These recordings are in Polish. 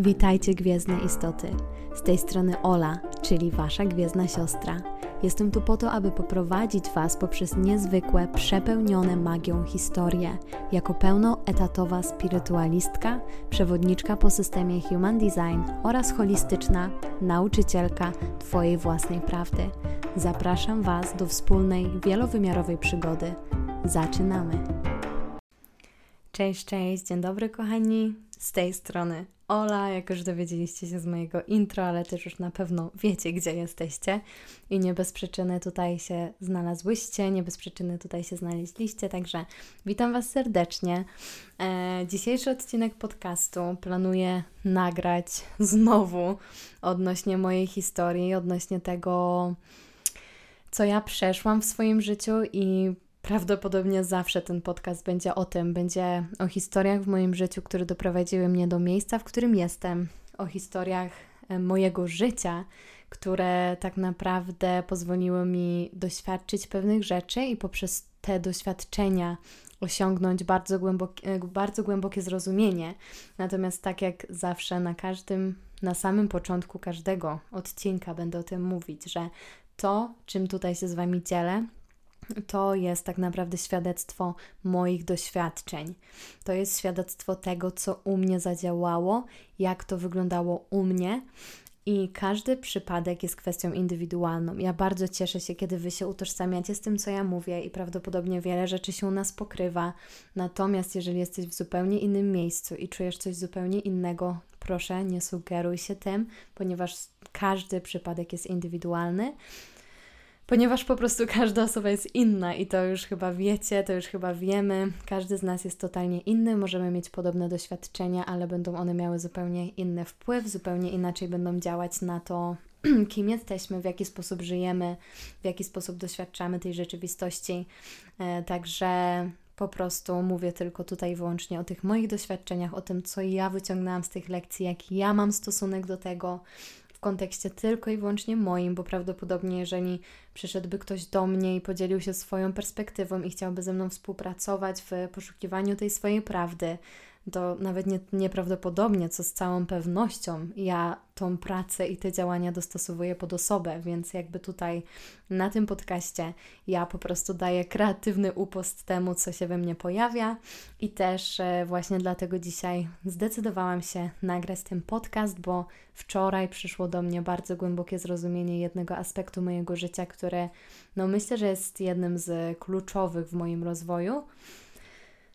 Witajcie gwiezdne istoty. Z tej strony Ola, czyli wasza gwiezdna siostra. Jestem tu po to, aby poprowadzić was poprzez niezwykłe, przepełnione magią historie. Jako pełnoetatowa spirytualistka, przewodniczka po systemie Human Design oraz holistyczna nauczycielka twojej własnej prawdy. Zapraszam was do wspólnej, wielowymiarowej przygody. Zaczynamy! Cześć, cześć, dzień dobry kochani. Z tej strony Ola, jak już dowiedzieliście się z mojego intro, ale też już na pewno wiecie, gdzie jesteście i nie bez przyczyny tutaj się znalazłyście, nie bez przyczyny tutaj się znaleźliście, także witam Was serdecznie. E, dzisiejszy odcinek podcastu planuję nagrać znowu odnośnie mojej historii, odnośnie tego, co ja przeszłam w swoim życiu i Prawdopodobnie zawsze ten podcast będzie o tym, będzie o historiach w moim życiu, które doprowadziły mnie do miejsca, w którym jestem, o historiach e, mojego życia, które tak naprawdę pozwoliły mi doświadczyć pewnych rzeczy i poprzez te doświadczenia osiągnąć bardzo, głębokie, bardzo głębokie zrozumienie. Natomiast tak jak zawsze na każdym, na samym początku każdego odcinka będę o tym mówić, że to, czym tutaj się z Wami dzielę, to jest tak naprawdę świadectwo moich doświadczeń. To jest świadectwo tego, co u mnie zadziałało, jak to wyglądało u mnie. I każdy przypadek jest kwestią indywidualną. Ja bardzo cieszę się, kiedy Wy się utożsamiacie z tym, co ja mówię, i prawdopodobnie wiele rzeczy się u nas pokrywa. Natomiast jeżeli jesteś w zupełnie innym miejscu i czujesz coś zupełnie innego, proszę nie sugeruj się tym, ponieważ każdy przypadek jest indywidualny ponieważ po prostu każda osoba jest inna i to już chyba wiecie, to już chyba wiemy. Każdy z nas jest totalnie inny, możemy mieć podobne doświadczenia, ale będą one miały zupełnie inny wpływ, zupełnie inaczej będą działać na to, kim jesteśmy, w jaki sposób żyjemy, w jaki sposób doświadczamy tej rzeczywistości. E, także po prostu mówię tylko tutaj wyłącznie o tych moich doświadczeniach, o tym, co ja wyciągnęłam z tych lekcji, jaki ja mam stosunek do tego, w kontekście tylko i wyłącznie moim, bo prawdopodobnie jeżeli przyszedłby ktoś do mnie i podzielił się swoją perspektywą i chciałby ze mną współpracować w poszukiwaniu tej swojej prawdy, to nawet nie, nieprawdopodobnie, co z całą pewnością ja tą pracę i te działania dostosowuję pod osobę, więc jakby tutaj na tym podcaście ja po prostu daję kreatywny upost temu, co się we mnie pojawia i też e, właśnie dlatego dzisiaj zdecydowałam się nagrać ten podcast, bo wczoraj przyszło do mnie bardzo głębokie zrozumienie jednego aspektu mojego życia, które no myślę, że jest jednym z kluczowych w moim rozwoju.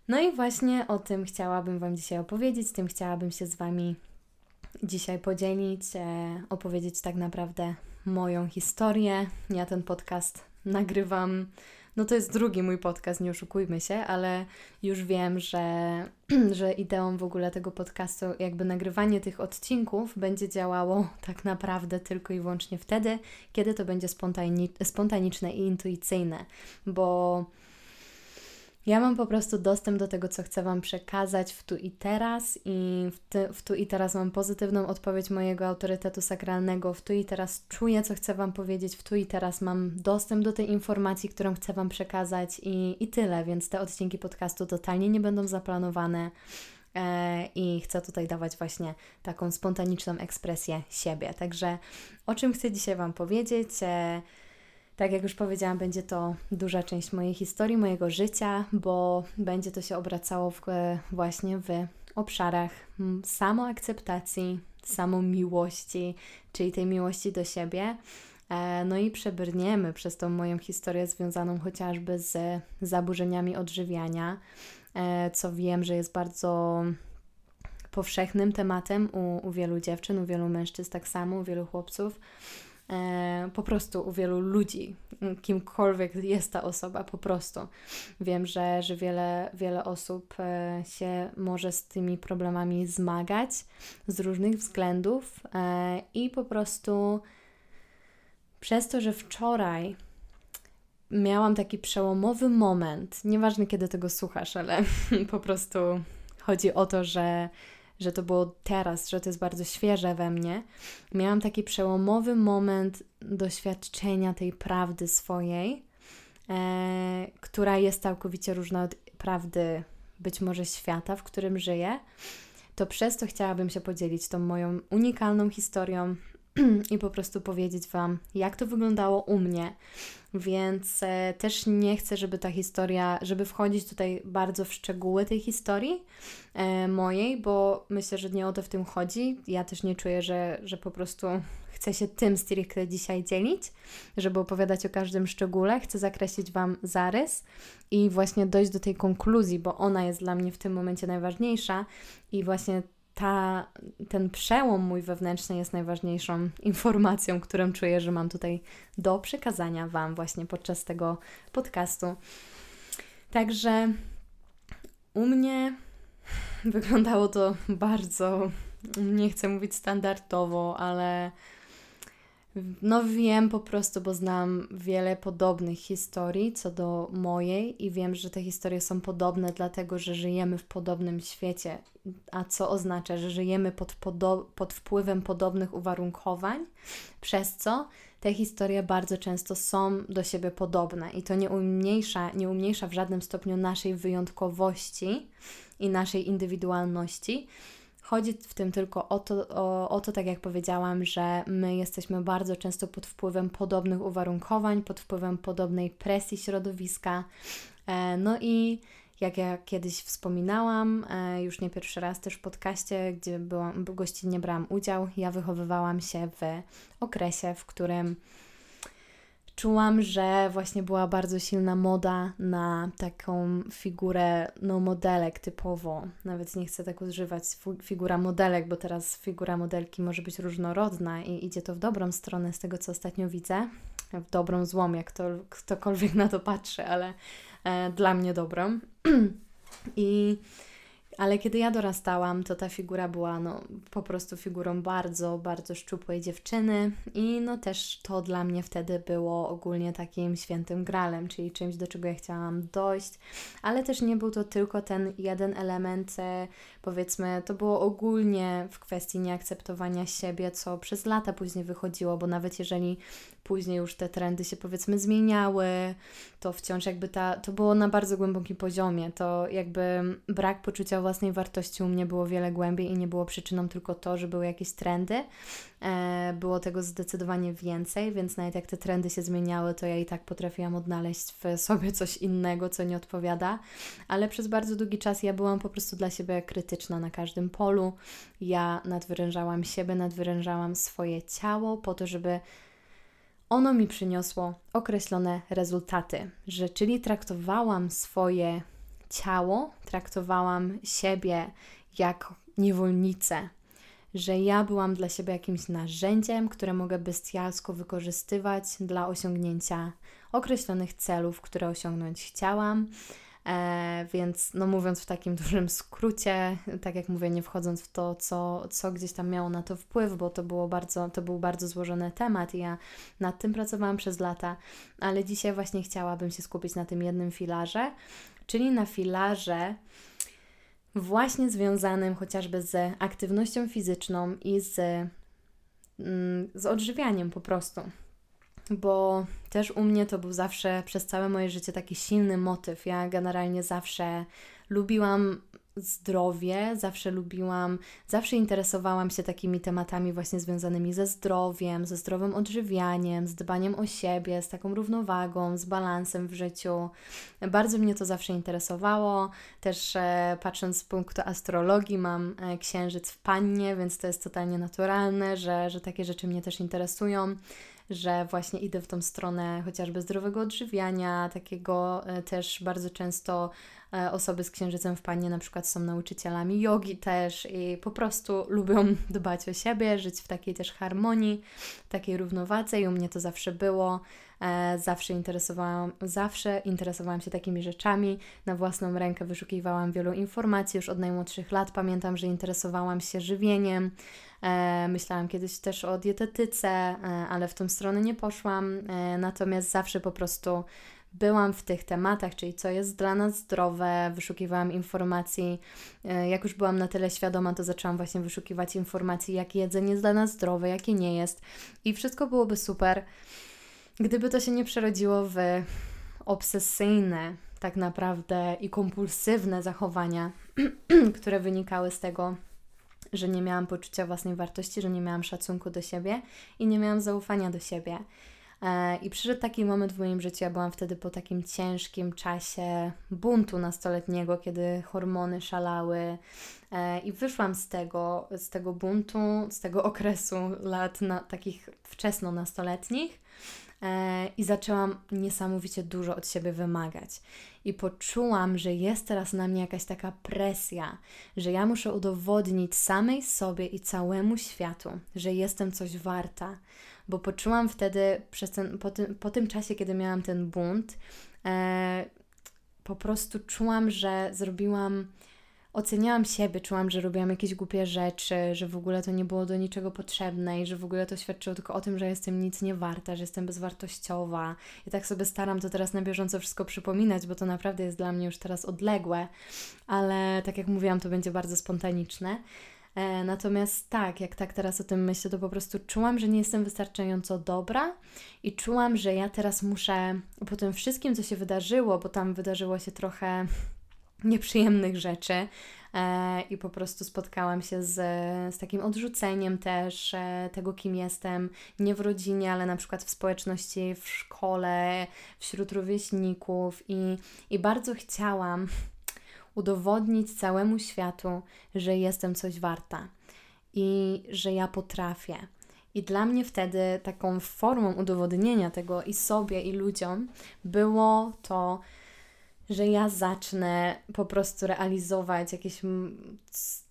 No i właśnie o tym chciałabym Wam dzisiaj opowiedzieć, tym chciałabym się z Wami dzisiaj podzielić, e, opowiedzieć tak naprawdę moją historię. Ja ten podcast nagrywam. No to jest drugi mój podcast, nie oszukujmy się, ale już wiem, że, że ideą w ogóle tego podcastu, jakby nagrywanie tych odcinków będzie działało tak naprawdę tylko i wyłącznie wtedy, kiedy to będzie spontani spontaniczne i intuicyjne, bo ja mam po prostu dostęp do tego, co chcę Wam przekazać w tu i teraz, i w, ty, w tu i teraz mam pozytywną odpowiedź mojego autorytetu sakralnego. W tu i teraz czuję, co chcę Wam powiedzieć, w tu i teraz mam dostęp do tej informacji, którą chcę Wam przekazać, i, i tyle. Więc te odcinki podcastu totalnie nie będą zaplanowane. E, I chcę tutaj dawać właśnie taką spontaniczną ekspresję siebie. Także o czym chcę dzisiaj Wam powiedzieć? Tak jak już powiedziałam, będzie to duża część mojej historii, mojego życia, bo będzie to się obracało w, właśnie w obszarach samoakceptacji, samomiłości, czyli tej miłości do siebie. E, no i przebrniemy przez tą moją historię związaną chociażby z zaburzeniami odżywiania, e, co wiem, że jest bardzo powszechnym tematem u, u wielu dziewczyn, u wielu mężczyzn, tak samo, u wielu chłopców. E, po prostu u wielu ludzi, kimkolwiek jest ta osoba, po prostu. Wiem, że, że wiele, wiele osób e, się może z tymi problemami zmagać z różnych względów e, i po prostu przez to, że wczoraj miałam taki przełomowy moment, nieważne kiedy tego słuchasz, ale po prostu chodzi o to, że że to było teraz, że to jest bardzo świeże we mnie, miałam taki przełomowy moment doświadczenia tej prawdy swojej, e, która jest całkowicie różna od prawdy być może świata, w którym żyję. to przez to chciałabym się podzielić tą moją unikalną historią i po prostu powiedzieć Wam, jak to wyglądało u mnie. Więc e, też nie chcę, żeby ta historia, żeby wchodzić tutaj bardzo w szczegóły tej historii e, mojej, bo myślę, że nie o to w tym chodzi. Ja też nie czuję, że, że po prostu chcę się tym stricte dzisiaj dzielić, żeby opowiadać o każdym szczególe. Chcę zakreślić Wam zarys i właśnie dojść do tej konkluzji, bo ona jest dla mnie w tym momencie najważniejsza i właśnie ta, ten przełom mój wewnętrzny jest najważniejszą informacją, którą czuję, że mam tutaj do przekazania Wam właśnie podczas tego podcastu. Także u mnie wyglądało to bardzo, nie chcę mówić standardowo, ale no wiem po prostu, bo znam wiele podobnych historii co do mojej i wiem, że te historie są podobne, dlatego że żyjemy w podobnym świecie, a co oznacza, że żyjemy pod, pod wpływem podobnych uwarunkowań, przez co te historie bardzo często są do siebie podobne i to nie umniejsza, nie umniejsza w żadnym stopniu naszej wyjątkowości i naszej indywidualności, Chodzi w tym tylko o to, o, o to, tak jak powiedziałam, że my jesteśmy bardzo często pod wpływem podobnych uwarunkowań, pod wpływem podobnej presji środowiska. E, no i jak ja kiedyś wspominałam, e, już nie pierwszy raz też w podcaście, gdzie byłam, gościnnie brałam udział, ja wychowywałam się w okresie, w którym czułam, że właśnie była bardzo silna moda na taką figurę, no modelek typowo. Nawet nie chcę tak używać figura modelek, bo teraz figura modelki może być różnorodna i idzie to w dobrą stronę z tego, co ostatnio widzę. W dobrą, złą, jak to ktokolwiek na to patrzy, ale e, dla mnie dobrą. I ale kiedy ja dorastałam, to ta figura była no, po prostu figurą bardzo, bardzo szczupłej dziewczyny i no też to dla mnie wtedy było ogólnie takim świętym gralem, czyli czymś, do czego ja chciałam dojść, ale też nie był to tylko ten jeden element, e, powiedzmy, to było ogólnie w kwestii nieakceptowania siebie, co przez lata później wychodziło, bo nawet jeżeli później już te trendy się powiedzmy zmieniały, to wciąż jakby ta, to było na bardzo głębokim poziomie, to jakby brak poczucia własnej wartości u mnie było wiele głębiej i nie było przyczyną tylko to, że były jakieś trendy, e, było tego zdecydowanie więcej, więc nawet jak te trendy się zmieniały, to ja i tak potrafiłam odnaleźć w sobie coś innego, co nie odpowiada, ale przez bardzo długi czas ja byłam po prostu dla siebie krytyczna na każdym polu, ja nadwyrężałam siebie, nadwyrężałam swoje ciało po to, żeby ono mi przyniosło określone rezultaty, że czyli traktowałam swoje ciało, traktowałam siebie jak niewolnicę, że ja byłam dla siebie jakimś narzędziem, które mogę bestialsko wykorzystywać dla osiągnięcia określonych celów, które osiągnąć chciałam. E, więc no mówiąc w takim dużym skrócie, tak jak mówię, nie wchodząc w to, co, co gdzieś tam miało na to wpływ, bo to było bardzo, to był bardzo złożony temat i ja nad tym pracowałam przez lata, ale dzisiaj właśnie chciałabym się skupić na tym jednym filarze, czyli na filarze właśnie związanym chociażby z aktywnością fizyczną i z, mm, z odżywianiem po prostu bo też u mnie to był zawsze przez całe moje życie taki silny motyw. Ja generalnie zawsze lubiłam zdrowie, zawsze lubiłam, zawsze interesowałam się takimi tematami właśnie związanymi ze zdrowiem, ze zdrowym odżywianiem, z dbaniem o siebie, z taką równowagą, z balansem w życiu. Bardzo mnie to zawsze interesowało. Też e, patrząc z punktu astrologii, mam e, księżyc w pannie, więc to jest totalnie naturalne, że, że takie rzeczy mnie też interesują że właśnie idę w tą stronę chociażby zdrowego odżywiania, takiego e, też bardzo często osoby z księżycem w pannie na przykład są nauczycielami jogi też i po prostu lubią dbać o siebie, żyć w takiej też harmonii, takiej równowadze i u mnie to zawsze było. E, zawsze interesowałam, zawsze interesowałam się takimi rzeczami. Na własną rękę wyszukiwałam wielu informacji już od najmłodszych lat. Pamiętam, że interesowałam się żywieniem. E, myślałam kiedyś też o dietetyce, e, ale w tą stronę nie poszłam. Natomiast zawsze po prostu byłam w tych tematach, czyli co jest dla nas zdrowe, wyszukiwałam informacji. Jak już byłam na tyle świadoma, to zaczęłam właśnie wyszukiwać informacji, jakie jedzenie jest dla nas zdrowe, jakie nie jest. I wszystko byłoby super, Gdyby to się nie przerodziło w obsesyjne, tak naprawdę i kompulsywne zachowania, które wynikały z tego, że nie miałam poczucia własnej wartości, że nie miałam szacunku do siebie i nie miałam zaufania do siebie. E, I przyszedł taki moment w moim życiu, ja byłam wtedy po takim ciężkim czasie buntu nastoletniego, kiedy hormony szalały e, i wyszłam z tego, z tego buntu, z tego okresu lat na, takich wczesno nastoletnich e, i zaczęłam niesamowicie dużo od siebie wymagać. I poczułam, że jest teraz na mnie jakaś taka presja, że ja muszę udowodnić samej sobie i całemu światu, że jestem coś warta, bo poczułam wtedy, przez ten, po, tym, po tym czasie, kiedy miałam ten bunt, e, po prostu czułam, że zrobiłam, oceniałam siebie, czułam, że robiłam jakieś głupie rzeczy, że w ogóle to nie było do niczego potrzebne i że w ogóle to świadczyło tylko o tym, że jestem nic nie warta, że jestem bezwartościowa. I tak sobie staram to teraz na bieżąco wszystko przypominać, bo to naprawdę jest dla mnie już teraz odległe, ale tak jak mówiłam, to będzie bardzo spontaniczne. E, natomiast tak, jak tak teraz o tym myślę, to po prostu czułam, że nie jestem wystarczająco dobra i czułam, że ja teraz muszę po tym wszystkim, co się wydarzyło, bo tam wydarzyło się trochę nieprzyjemnych rzeczy e, i po prostu spotkałam się z, z takim odrzuceniem też e, tego, kim jestem, nie w rodzinie, ale na przykład w społeczności, w szkole, wśród rówieśników i, i bardzo chciałam udowodnić całemu światu, że jestem coś warta i że ja potrafię. I dla mnie wtedy taką formą udowodnienia tego i sobie, i ludziom było to, że ja zacznę po prostu realizować jakieś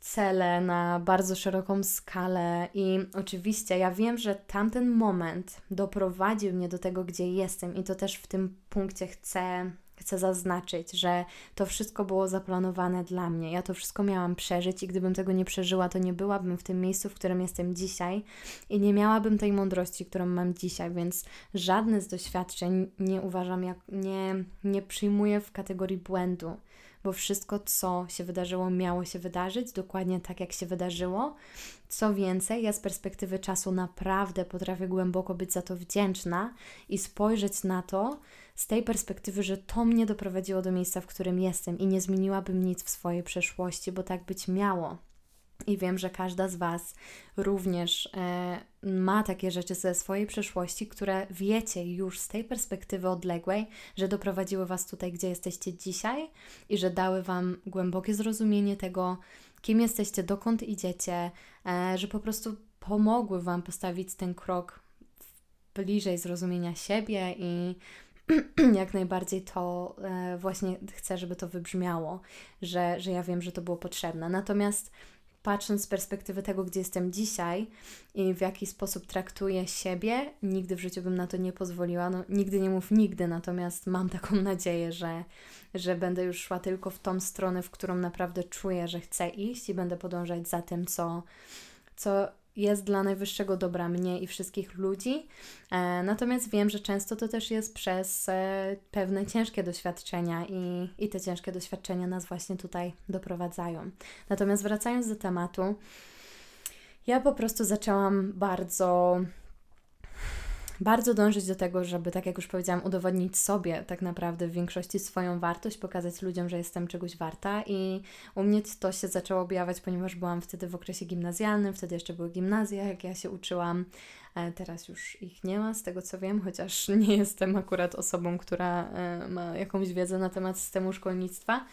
cele na bardzo szeroką skalę. I oczywiście ja wiem, że tamten moment doprowadził mnie do tego, gdzie jestem, i to też w tym punkcie chcę chcę zaznaczyć, że to wszystko było zaplanowane dla mnie. Ja to wszystko miałam przeżyć i gdybym tego nie przeżyła, to nie byłabym w tym miejscu, w którym jestem dzisiaj i nie miałabym tej mądrości, którą mam dzisiaj, więc żadne z doświadczeń nie uważam, jak nie, nie przyjmuję w kategorii błędu bo wszystko, co się wydarzyło, miało się wydarzyć dokładnie tak, jak się wydarzyło. Co więcej, ja z perspektywy czasu naprawdę potrafię głęboko być za to wdzięczna i spojrzeć na to z tej perspektywy, że to mnie doprowadziło do miejsca, w którym jestem i nie zmieniłabym nic w swojej przeszłości, bo tak być miało. I wiem, że każda z Was również e, ma takie rzeczy ze swojej przeszłości, które wiecie już z tej perspektywy odległej, że doprowadziły Was tutaj, gdzie jesteście dzisiaj i że dały Wam głębokie zrozumienie tego, kim jesteście, dokąd idziecie, e, że po prostu pomogły Wam postawić ten krok bliżej zrozumienia siebie i jak najbardziej to e, właśnie chcę, żeby to wybrzmiało, że, że ja wiem, że to było potrzebne. Natomiast patrząc z perspektywy tego, gdzie jestem dzisiaj i w jaki sposób traktuję siebie, nigdy w życiu bym na to nie pozwoliła. No, nigdy nie mów nigdy, natomiast mam taką nadzieję, że, że będę już szła tylko w tą stronę, w którą naprawdę czuję, że chcę iść i będę podążać za tym, co, co jest dla najwyższego dobra mnie i wszystkich ludzi. E, natomiast wiem, że często to też jest przez e, pewne ciężkie doświadczenia i, i te ciężkie doświadczenia nas właśnie tutaj doprowadzają. Natomiast wracając do tematu, ja po prostu zaczęłam bardzo bardzo dążyć do tego, żeby, tak jak już powiedziałam, udowodnić sobie tak naprawdę w większości swoją wartość, pokazać ludziom, że jestem czegoś warta i u mnie to się zaczęło objawiać, ponieważ byłam wtedy w okresie gimnazjalnym, wtedy jeszcze były gimnazja, jak ja się uczyłam. E, teraz już ich nie ma, z tego co wiem, chociaż nie jestem akurat osobą, która e, ma jakąś wiedzę na temat systemu szkolnictwa.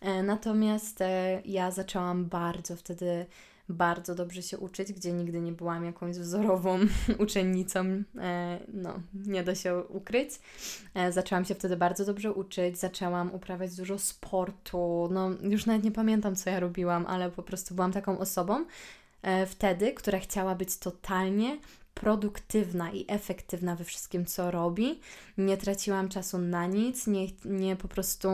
E, natomiast ja zaczęłam bardzo wtedy bardzo dobrze się uczyć, gdzie nigdy nie byłam jakąś wzorową uczennicą, e, no, nie da się ukryć. E, zaczęłam się wtedy bardzo dobrze uczyć, zaczęłam uprawiać dużo sportu, no, już nawet nie pamiętam, co ja robiłam, ale po prostu byłam taką osobą, e, wtedy, która chciała być totalnie produktywna i efektywna we wszystkim, co robi. Nie traciłam czasu na nic, nie, nie po prostu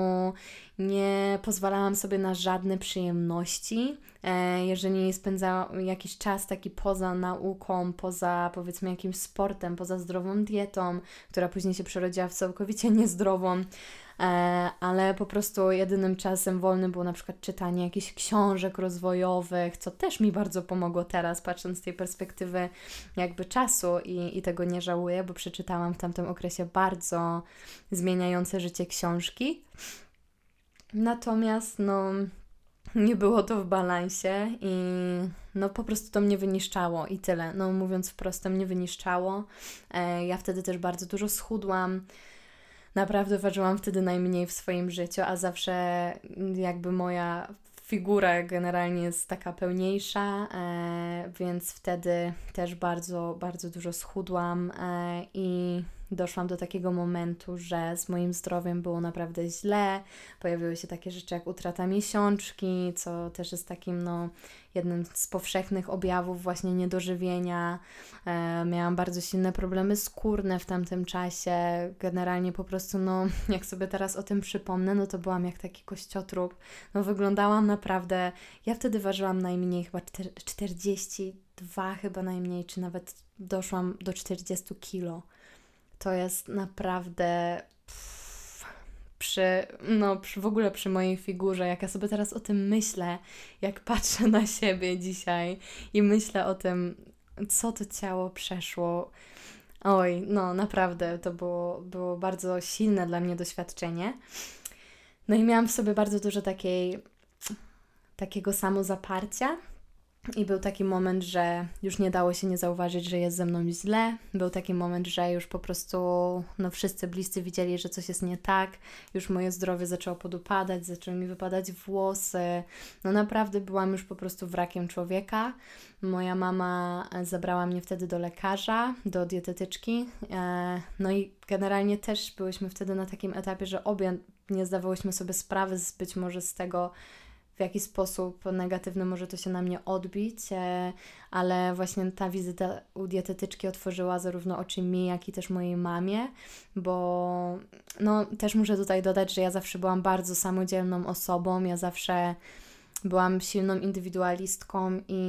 nie pozwalałam sobie na żadne przyjemności. E, jeżeli spędzałam jakiś czas taki poza nauką, poza powiedzmy jakimś sportem, poza zdrową dietą, która później się przerodziła w całkowicie niezdrową, ale po prostu jedynym czasem wolnym było na przykład czytanie jakichś książek rozwojowych, co też mi bardzo pomogło teraz, patrząc z tej perspektywy jakby czasu i, i tego nie żałuję, bo przeczytałam w tamtym okresie bardzo zmieniające życie książki. Natomiast no nie było to w balansie i no po prostu to mnie wyniszczało i tyle. No mówiąc wprost, to mnie wyniszczało. E, ja wtedy też bardzo dużo schudłam. Naprawdę ważyłam wtedy najmniej w swoim życiu, a zawsze jakby moja figura generalnie jest taka pełniejsza, e, więc wtedy też bardzo, bardzo dużo schudłam e, i doszłam do takiego momentu, że z moim zdrowiem było naprawdę źle. Pojawiły się takie rzeczy jak utrata miesiączki, co też jest takim no, jednym z powszechnych objawów właśnie niedożywienia. E, miałam bardzo silne problemy skórne w tamtym czasie. Generalnie po prostu, no, jak sobie teraz o tym przypomnę, no to byłam jak taki kościotrup. No, wyglądałam naprawdę. Ja wtedy ważyłam najmniej, chyba 42 chyba najmniej, czy nawet doszłam do 40 kilo to jest naprawdę przy, no, przy, w ogóle przy mojej figurze, jak ja sobie teraz o tym myślę, jak patrzę na siebie dzisiaj i myślę o tym, co to ciało przeszło. Oj, no naprawdę to było, było bardzo silne dla mnie doświadczenie. No i miałam w sobie bardzo dużo takiej, takiego samozaparcia, i był taki moment, że już nie dało się nie zauważyć, że jest ze mną źle. Był taki moment, że już po prostu no, wszyscy bliscy widzieli, że coś jest nie tak. Już moje zdrowie zaczęło podupadać, zaczęły mi wypadać włosy. No naprawdę byłam już po prostu wrakiem człowieka. Moja mama zabrała mnie wtedy do lekarza, do dietetyczki. E, no i generalnie też byłyśmy wtedy na takim etapie, że obie nie zdawałyśmy sobie sprawy z być może z tego, w jaki sposób negatywny może to się na mnie odbić, e, ale właśnie ta wizyta u dietetyczki otworzyła zarówno oczy mi, jak i też mojej mamie, bo no też muszę tutaj dodać, że ja zawsze byłam bardzo samodzielną osobą, ja zawsze byłam silną indywidualistką i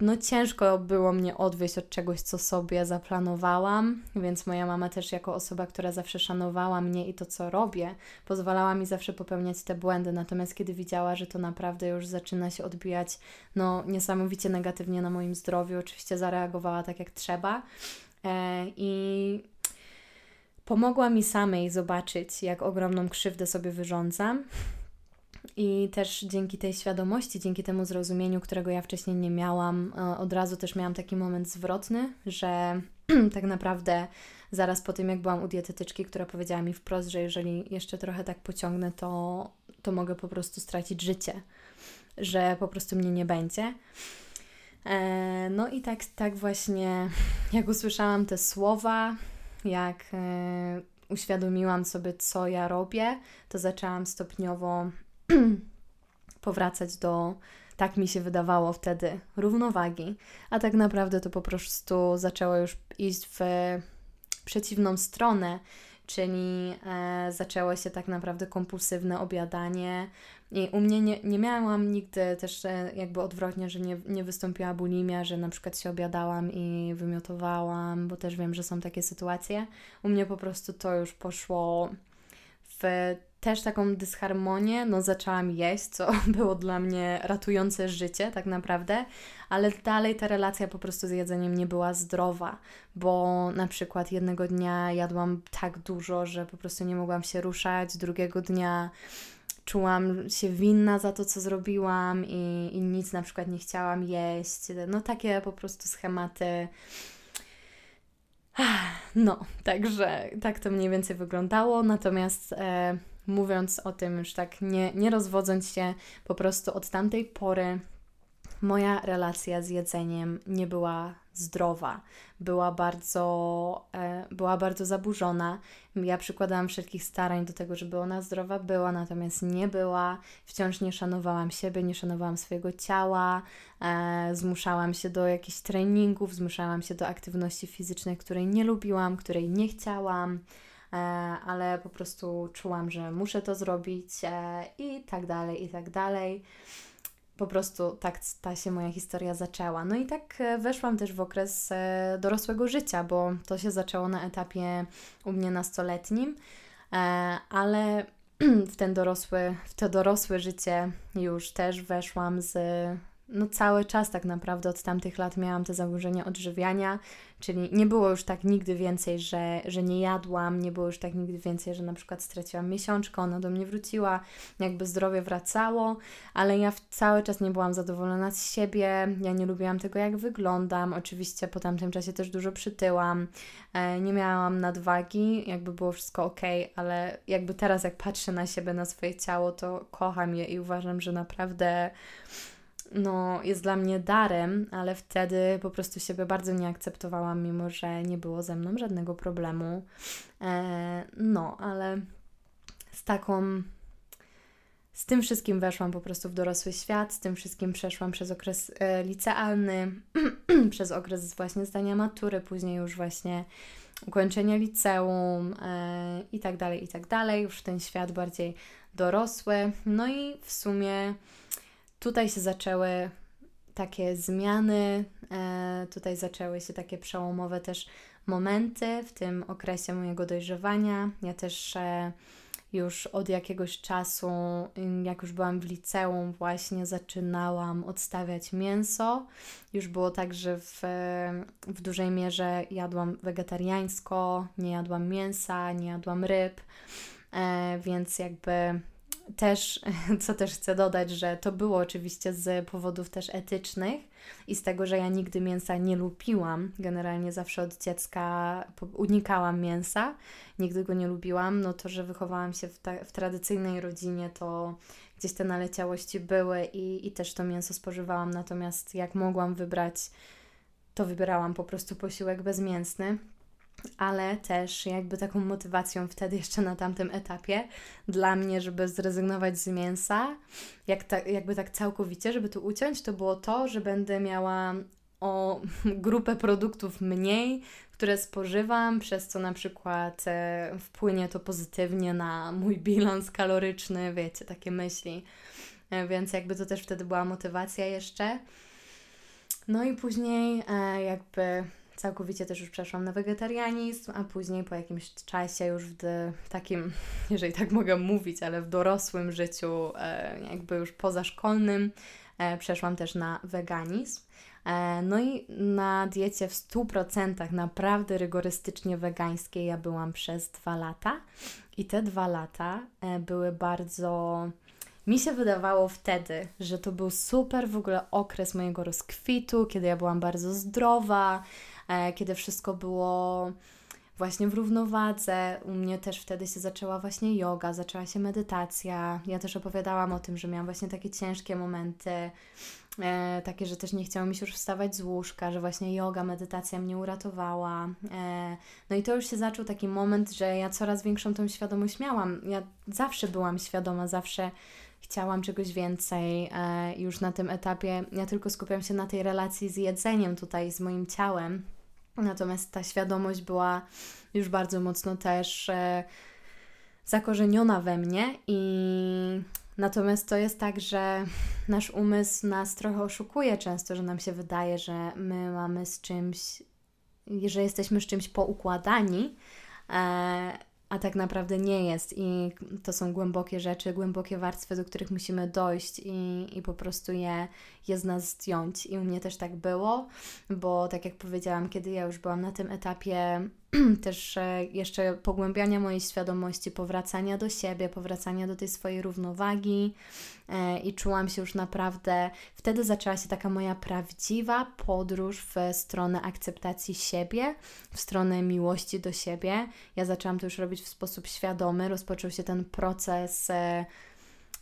no ciężko było mnie odwieść od czegoś, co sobie zaplanowałam, więc moja mama też jako osoba, która zawsze szanowała mnie i to, co robię, pozwalała mi zawsze popełniać te błędy. Natomiast kiedy widziała, że to naprawdę już zaczyna się odbijać no niesamowicie negatywnie na moim zdrowiu, oczywiście zareagowała tak jak trzeba e, i pomogła mi samej zobaczyć, jak ogromną krzywdę sobie wyrządzam i też dzięki tej świadomości, dzięki temu zrozumieniu, którego ja wcześniej nie miałam, e, od razu też miałam taki moment zwrotny, że tak naprawdę zaraz po tym, jak byłam u dietetyczki, która powiedziała mi wprost, że jeżeli jeszcze trochę tak pociągnę, to, to mogę po prostu stracić życie, że po prostu mnie nie będzie. E, no i tak, tak właśnie, jak usłyszałam te słowa, jak e, uświadomiłam sobie, co ja robię, to zaczęłam stopniowo powracać do, tak mi się wydawało wtedy, równowagi, a tak naprawdę to po prostu zaczęło już iść w przeciwną stronę, czyli e, zaczęło się tak naprawdę kompulsywne obiadanie. I u mnie nie, nie miałam nigdy też e, jakby odwrotnie, że nie, nie wystąpiła bulimia, że na przykład się obiadałam i wymiotowałam, bo też wiem, że są takie sytuacje. U mnie po prostu to już poszło w też taką dysharmonię, no zaczęłam jeść, co było dla mnie ratujące życie tak naprawdę, ale dalej ta relacja po prostu z jedzeniem nie była zdrowa, bo na przykład jednego dnia jadłam tak dużo, że po prostu nie mogłam się ruszać, drugiego dnia czułam się winna za to, co zrobiłam i, i nic na przykład nie chciałam jeść. No takie po prostu schematy no, także tak to mniej więcej wyglądało. Natomiast e, mówiąc o tym już tak, nie, nie rozwodząc się, po prostu od tamtej pory moja relacja z jedzeniem nie była zdrowa, była bardzo, e, była bardzo zaburzona. Ja przykładałam wszelkich starań do tego, żeby ona zdrowa była, natomiast nie była. Wciąż nie szanowałam siebie, nie szanowałam swojego ciała, e, zmuszałam się do jakichś treningów, zmuszałam się do aktywności fizycznej, której nie lubiłam, której nie chciałam. E, ale po prostu czułam, że muszę to zrobić e, i tak dalej, i tak dalej po prostu tak ta się moja historia zaczęła. No i tak e, weszłam też w okres dorosłego życia, bo to się zaczęło na etapie u mnie nastoletnim, ale w ten dorosły, w to dorosłe życie już też weszłam z no cały czas tak naprawdę od tamtych lat miałam te zaburzenia odżywiania, czyli nie było już tak nigdy więcej, że, że nie jadłam, nie było już tak nigdy więcej, że na przykład straciłam miesiączkę, ona do mnie wróciła, jakby zdrowie wracało, ale ja cały czas nie byłam zadowolona z siebie, ja nie lubiłam tego, jak wyglądam, oczywiście po tamtym czasie też dużo przytyłam, e, nie miałam nadwagi, jakby było wszystko ok, ale jakby teraz jak patrzę na siebie, na swoje ciało, to kocham je i uważam, że naprawdę no, jest dla mnie darem, ale wtedy po prostu siebie bardzo nie akceptowałam, mimo że nie było ze mną żadnego problemu. E, no, ale z taką. Z tym wszystkim weszłam po prostu w dorosły świat, z tym wszystkim przeszłam przez okres e, licealny, przez okres właśnie zdania matury, później już właśnie ukończenia liceum e, i tak dalej, i tak dalej, już ten świat bardziej dorosły. No i w sumie tutaj się zaczęły takie zmiany, e, tutaj zaczęły się takie przełomowe też momenty w tym okresie mojego dojrzewania. Ja też e, już od jakiegoś czasu, jak już byłam w liceum, właśnie zaczynałam odstawiać mięso. Już było tak, że w, w dużej mierze jadłam wegetariańsko, nie jadłam mięsa, nie jadłam ryb, e, więc jakby też, co też chcę dodać, że to było oczywiście z powodów też etycznych i z tego, że ja nigdy mięsa nie lubiłam. Generalnie zawsze od dziecka unikałam mięsa, nigdy go nie lubiłam. No to, że wychowałam się w, ta, w tradycyjnej rodzinie, to gdzieś te naleciałości były i, i też to mięso spożywałam. Natomiast jak mogłam wybrać, to wybierałam po prostu posiłek bezmięsny ale też jakby taką motywacją wtedy jeszcze na tamtym etapie dla mnie, żeby zrezygnować z mięsa, jak ta, jakby tak całkowicie, żeby tu uciąć, to było to, że będę miała o grupę produktów mniej, które spożywam, przez co na przykład e, wpłynie to pozytywnie na mój bilans kaloryczny, wiecie, takie myśli. E, więc jakby to też wtedy była motywacja jeszcze. No i później e, jakby całkowicie też już przeszłam na wegetarianizm, a później po jakimś czasie już w takim, jeżeli tak mogę mówić, ale w dorosłym życiu, e, jakby już pozaszkolnym, e, przeszłam też na weganizm. E, no i na diecie w 100% naprawdę rygorystycznie wegańskiej ja byłam przez dwa lata. I te dwa lata były bardzo. Mi się wydawało wtedy, że to był super w ogóle okres mojego rozkwitu, kiedy ja byłam bardzo zdrowa, kiedy wszystko było właśnie w równowadze. U mnie też wtedy się zaczęła właśnie yoga, zaczęła się medytacja. Ja też opowiadałam o tym, że miałam właśnie takie ciężkie momenty, e, takie, że też nie chciało mi się już wstawać z łóżka, że właśnie yoga, medytacja mnie uratowała. E, no i to już się zaczął taki moment, że ja coraz większą tą świadomość miałam. Ja zawsze byłam świadoma, zawsze chciałam czegoś więcej e, już na tym etapie. Ja tylko skupiam się na tej relacji z jedzeniem tutaj, z moim ciałem Natomiast ta świadomość była już bardzo mocno też e, zakorzeniona we mnie i natomiast to jest tak, że nasz umysł nas trochę oszukuje często, że nam się wydaje, że my mamy z czymś, że jesteśmy z czymś poukładani, e, a tak naprawdę nie jest i to są głębokie rzeczy, głębokie warstwy, do których musimy dojść i, i po prostu je, je z nas zdjąć. I u mnie też tak było, bo tak jak powiedziałam, kiedy ja już byłam na tym etapie też e, jeszcze pogłębiania mojej świadomości, powracania do siebie, powracania do tej swojej równowagi e, i czułam się już naprawdę, wtedy zaczęła się taka moja prawdziwa podróż w stronę akceptacji siebie, w stronę miłości do siebie. Ja zaczęłam to już robić w sposób świadomy, rozpoczął się ten proces e,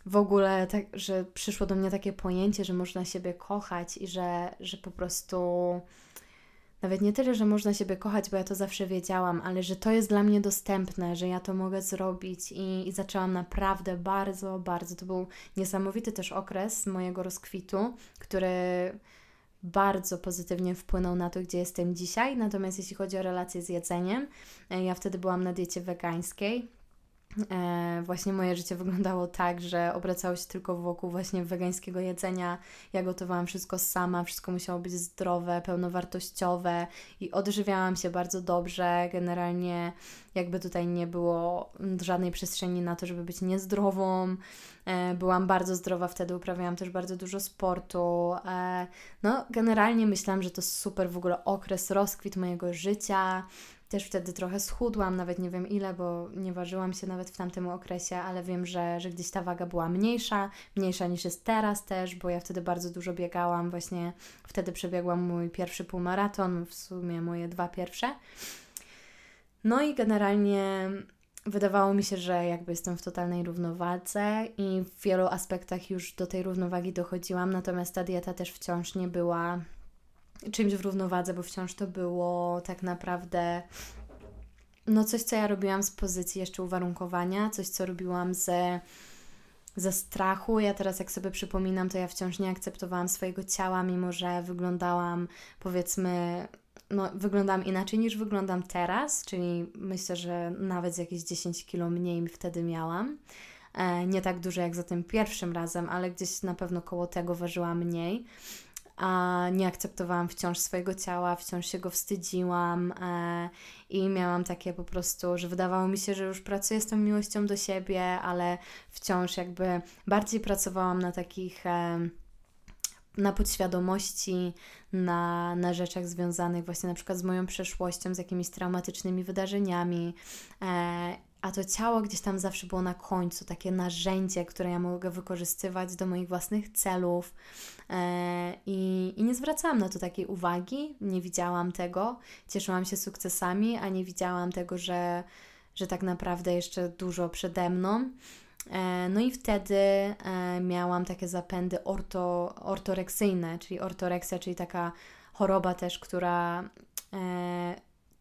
w ogóle tak, że przyszło do mnie takie pojęcie, że można siebie kochać i że, że po prostu nawet nie tyle, że można siebie kochać, bo ja to zawsze wiedziałam, ale że to jest dla mnie dostępne, że ja to mogę zrobić i, i zaczęłam naprawdę bardzo, bardzo. To był niesamowity też okres mojego rozkwitu, który bardzo pozytywnie wpłynął na to, gdzie jestem dzisiaj. Natomiast jeśli chodzi o relacje z jedzeniem, e, ja wtedy byłam na diecie wegańskiej E, właśnie moje życie wyglądało tak, że obracało się tylko wokół właśnie wegańskiego jedzenia. Ja gotowałam wszystko sama, wszystko musiało być zdrowe, pełnowartościowe i odżywiałam się bardzo dobrze. Generalnie jakby tutaj nie było żadnej przestrzeni na to, żeby być niezdrową. E, byłam bardzo zdrowa wtedy, uprawiałam też bardzo dużo sportu. E, no, generalnie myślałam, że to super w ogóle okres, rozkwit mojego życia. Też wtedy trochę schudłam, nawet nie wiem ile, bo nie ważyłam się nawet w tamtym okresie, ale wiem, że, że gdzieś ta waga była mniejsza, mniejsza niż jest teraz też, bo ja wtedy bardzo dużo biegałam. Właśnie wtedy przebiegłam mój pierwszy półmaraton, w sumie moje dwa pierwsze. No i generalnie wydawało mi się, że jakby jestem w totalnej równowadze i w wielu aspektach już do tej równowagi dochodziłam, natomiast ta dieta też wciąż nie była czymś w równowadze, bo wciąż to było tak naprawdę no coś, co ja robiłam z pozycji jeszcze uwarunkowania, coś, co robiłam ze, ze strachu. Ja teraz, jak sobie przypominam, to ja wciąż nie akceptowałam swojego ciała, mimo że wyglądałam, powiedzmy, no, wyglądam inaczej niż wyglądam teraz, czyli myślę, że nawet z jakieś 10 kilo mniej wtedy miałam. E, nie tak dużo jak za tym pierwszym razem, ale gdzieś na pewno koło tego ważyłam mniej a nie akceptowałam wciąż swojego ciała, wciąż się go wstydziłam e, i miałam takie po prostu, że wydawało mi się, że już pracuję z tą miłością do siebie, ale wciąż jakby bardziej pracowałam na takich. E, na podświadomości, na, na rzeczach związanych właśnie na przykład z moją przeszłością, z jakimiś traumatycznymi wydarzeniami. E, a to ciało gdzieś tam zawsze było na końcu, takie narzędzie, które ja mogę wykorzystywać do moich własnych celów. E, I, I nie zwracałam na to takiej uwagi, nie widziałam tego. Cieszyłam się sukcesami, a nie widziałam tego, że, że tak naprawdę jeszcze dużo przede mną. E, no i wtedy e, miałam takie zapędy orto, ortoreksyjne, czyli ortoreksja, czyli taka choroba też, która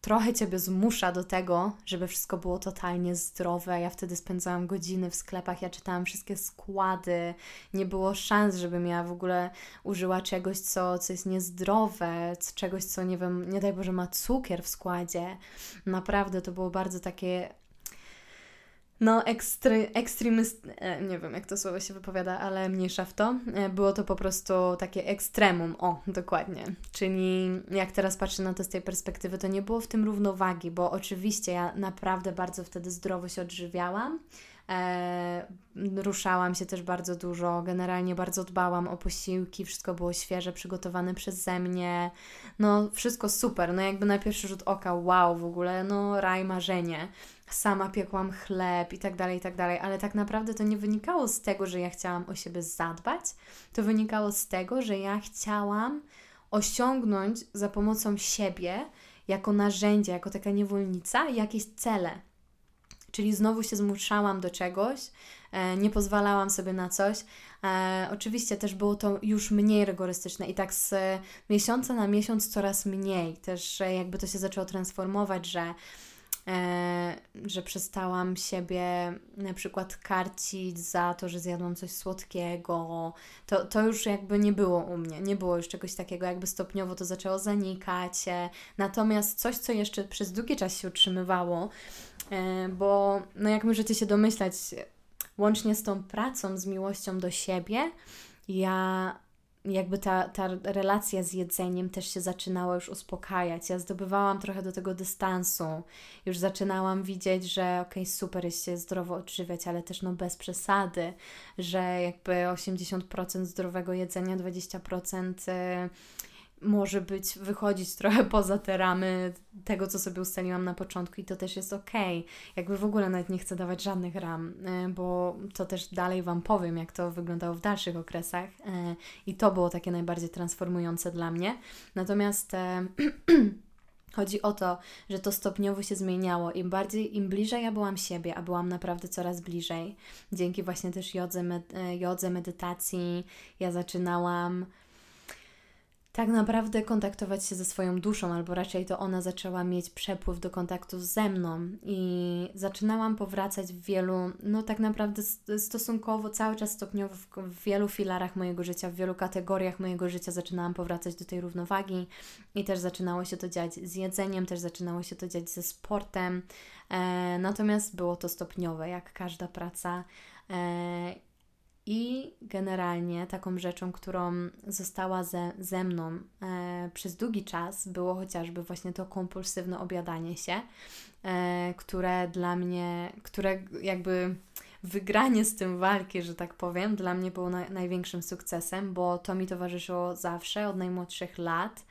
trochę Ciebie zmusza do tego, żeby wszystko było totalnie zdrowe. Ja wtedy spędzałam godziny w sklepach, ja czytałam wszystkie składy, nie było szans, żebym ja w ogóle użyła czegoś, co, co jest niezdrowe, czegoś, co nie wiem, nie daj Boże, ma cukier w składzie. Naprawdę to było bardzo takie no, ekstry, ekstremist, e, nie wiem jak to słowo się wypowiada, ale mniejsza w to. E, było to po prostu takie ekstremum, o, dokładnie. Czyli jak teraz patrzę na to z tej perspektywy, to nie było w tym równowagi, bo oczywiście ja naprawdę bardzo wtedy zdrowo się odżywiałam. E, ruszałam się też bardzo dużo, generalnie bardzo dbałam o posiłki, wszystko było świeże, przygotowane przeze mnie. No, wszystko super. No, jakby na pierwszy rzut oka, wow, w ogóle, no, raj, marzenie sama piekłam chleb i tak dalej, i tak dalej, ale tak naprawdę to nie wynikało z tego, że ja chciałam o siebie zadbać, to wynikało z tego, że ja chciałam osiągnąć za pomocą siebie, jako narzędzie, jako taka niewolnica, jakieś cele. Czyli znowu się zmuszałam do czegoś, e, nie pozwalałam sobie na coś. E, oczywiście też było to już mniej rygorystyczne i tak z miesiąca na miesiąc coraz mniej. Też jakby to się zaczęło transformować, że E, że przestałam siebie na przykład karcić za to, że zjadłam coś słodkiego. To, to już jakby nie było u mnie, nie było już czegoś takiego, jakby stopniowo to zaczęło zanikać. E, natomiast coś, co jeszcze przez długi czas się utrzymywało, e, bo no jak możecie się domyślać, łącznie z tą pracą, z miłością do siebie, ja jakby ta, ta relacja z jedzeniem też się zaczynała już uspokajać. Ja zdobywałam trochę do tego dystansu. Już zaczynałam widzieć, że okej, okay, super jest się zdrowo odżywiać, ale też no bez przesady, że jakby 80% zdrowego jedzenia, 20% może być, wychodzić trochę poza te ramy tego, co sobie ustaliłam na początku i to też jest ok. Jakby w ogóle nawet nie chcę dawać żadnych ram, e, bo to też dalej Wam powiem, jak to wyglądało w dalszych okresach e, i to było takie najbardziej transformujące dla mnie. Natomiast e, Chodzi o to, że to stopniowo się zmieniało. Im bardziej, im bliżej ja byłam siebie, a byłam naprawdę coraz bliżej, dzięki właśnie też jodze, med jodze medytacji, ja zaczynałam tak naprawdę kontaktować się ze swoją duszą, albo raczej to ona zaczęła mieć przepływ do kontaktu ze mną i zaczynałam powracać w wielu, no tak naprawdę stosunkowo cały czas stopniowo w, wielu filarach mojego życia, w wielu kategoriach mojego życia zaczynałam powracać do tej równowagi i też zaczynało się to dziać z jedzeniem, też zaczynało się to dziać ze sportem, e, natomiast było to stopniowe, jak każda praca. E, i generalnie taką rzeczą, którą została ze, ze mną e, przez długi czas, było chociażby właśnie to kompulsywne obiadanie się, e, które dla mnie, które jakby wygranie z tym walki, że tak powiem, dla mnie było na, największym sukcesem, bo to mi towarzyszyło zawsze od najmłodszych lat.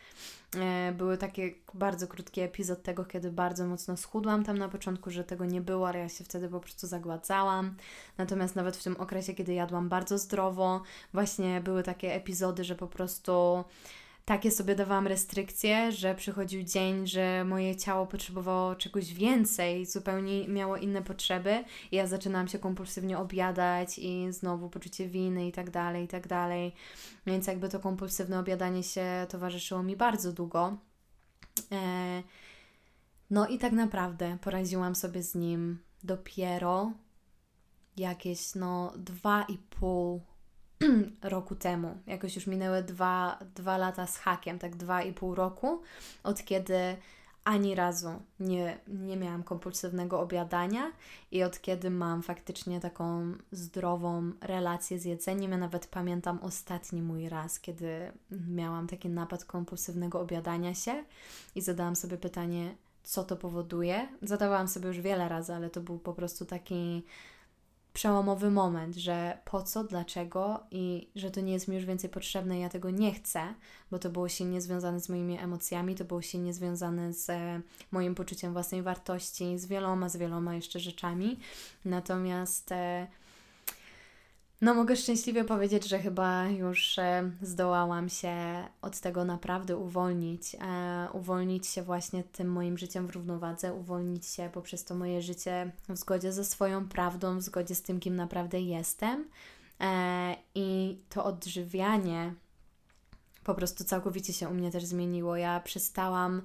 E, były takie bardzo krótki epizod tego, kiedy bardzo mocno schudłam tam na początku, że tego nie było, ale ja się wtedy po prostu zagładzałam. Natomiast nawet w tym okresie, kiedy jadłam bardzo zdrowo, właśnie były takie epizody, że po prostu takie sobie dawałam restrykcje, że przychodził dzień, że moje ciało potrzebowało czegoś więcej, zupełnie miało inne potrzeby i ja zaczynałam się kompulsywnie objadać i znowu poczucie winy i tak dalej, i tak dalej. Więc jakby to kompulsywne objadanie się towarzyszyło mi bardzo długo. E, no i tak naprawdę poradziłam sobie z nim dopiero jakieś no dwa i pół roku temu. Jakoś już minęły dwa, dwa lata z hakiem, tak dwa i pół roku, od kiedy ani razu nie, nie miałam kompulsywnego obiadania i od kiedy mam faktycznie taką zdrową relację z jedzeniem. Ja nawet pamiętam ostatni mój raz, kiedy miałam taki napad kompulsywnego obiadania się i zadałam sobie pytanie, co to powoduje. Zadawałam sobie już wiele razy, ale to był po prostu taki przełomowy moment, że po co, dlaczego i że to nie jest mi już więcej potrzebne, ja tego nie chcę, bo to było silnie związane z moimi emocjami, to było silnie związane z e, moim poczuciem własnej wartości, z wieloma, z wieloma jeszcze rzeczami. Natomiast e, no, mogę szczęśliwie powiedzieć, że chyba już e, zdołałam się od tego naprawdę uwolnić. E, uwolnić się właśnie tym moim życiem w równowadze, uwolnić się poprzez to moje życie w zgodzie ze swoją prawdą, w zgodzie z tym, kim naprawdę jestem. E, I to odżywianie po prostu całkowicie się u mnie też zmieniło. Ja przestałam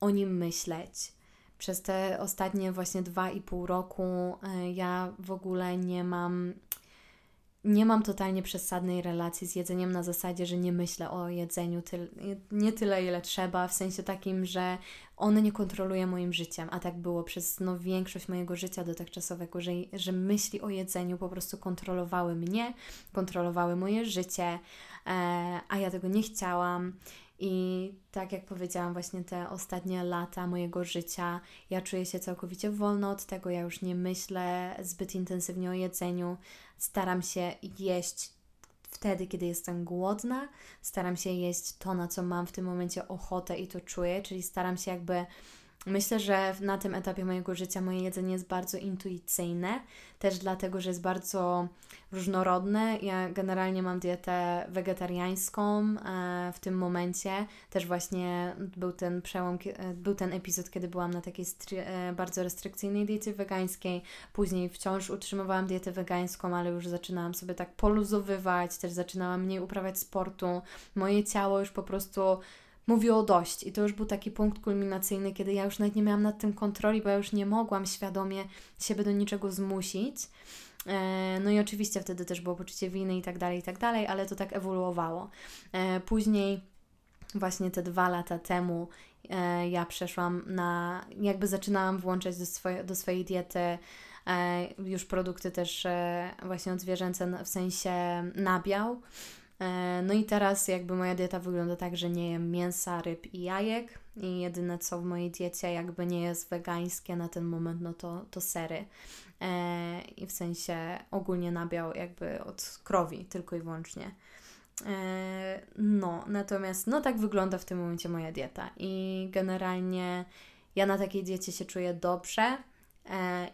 o nim myśleć. Przez te ostatnie właśnie dwa i pół roku ja w ogóle nie mam nie mam totalnie przesadnej relacji z jedzeniem na zasadzie, że nie myślę o jedzeniu nie tyle, ile trzeba, w sensie takim, że on nie kontroluje moim życiem, a tak było przez no, większość mojego życia dotychczasowego, że, że myśli o jedzeniu po prostu kontrolowały mnie, kontrolowały moje życie, e, a ja tego nie chciałam. I tak jak powiedziałam, właśnie te ostatnie lata mojego życia, ja czuję się całkowicie wolno od tego, ja już nie myślę zbyt intensywnie o jedzeniu. Staram się jeść wtedy, kiedy jestem głodna, staram się jeść to, na co mam w tym momencie ochotę i to czuję, czyli staram się jakby Myślę, że na tym etapie mojego życia moje jedzenie jest bardzo intuicyjne, też dlatego, że jest bardzo różnorodne. Ja generalnie mam dietę wegetariańską e, w tym momencie. Też właśnie był ten przełom, e, był ten epizod, kiedy byłam na takiej e, bardzo restrykcyjnej diecie wegańskiej. Później wciąż utrzymywałam dietę wegańską, ale już zaczynałam sobie tak poluzowywać, też zaczynałam mniej uprawiać sportu. Moje ciało już po prostu mówiło dość. I to już był taki punkt kulminacyjny, kiedy ja już nawet nie miałam nad tym kontroli, bo ja już nie mogłam świadomie siebie do niczego zmusić. E, no i oczywiście wtedy też było poczucie winy i tak dalej, i tak dalej, ale to tak ewoluowało. E, później, właśnie te dwa lata temu, e, ja przeszłam na, jakby zaczynałam włączać do, swoje, do swojej diety już produkty też właśnie odzwierzęce, w sensie nabiał. No i teraz jakby moja dieta wygląda tak, że nie jem mięsa, ryb i jajek i jedyne co w mojej diecie jakby nie jest wegańskie na ten moment, no to, to sery. E, I w sensie ogólnie nabiał jakby od krowi tylko i wyłącznie. E, no, natomiast no tak wygląda w tym momencie moja dieta i generalnie ja na takiej diecie się czuję dobrze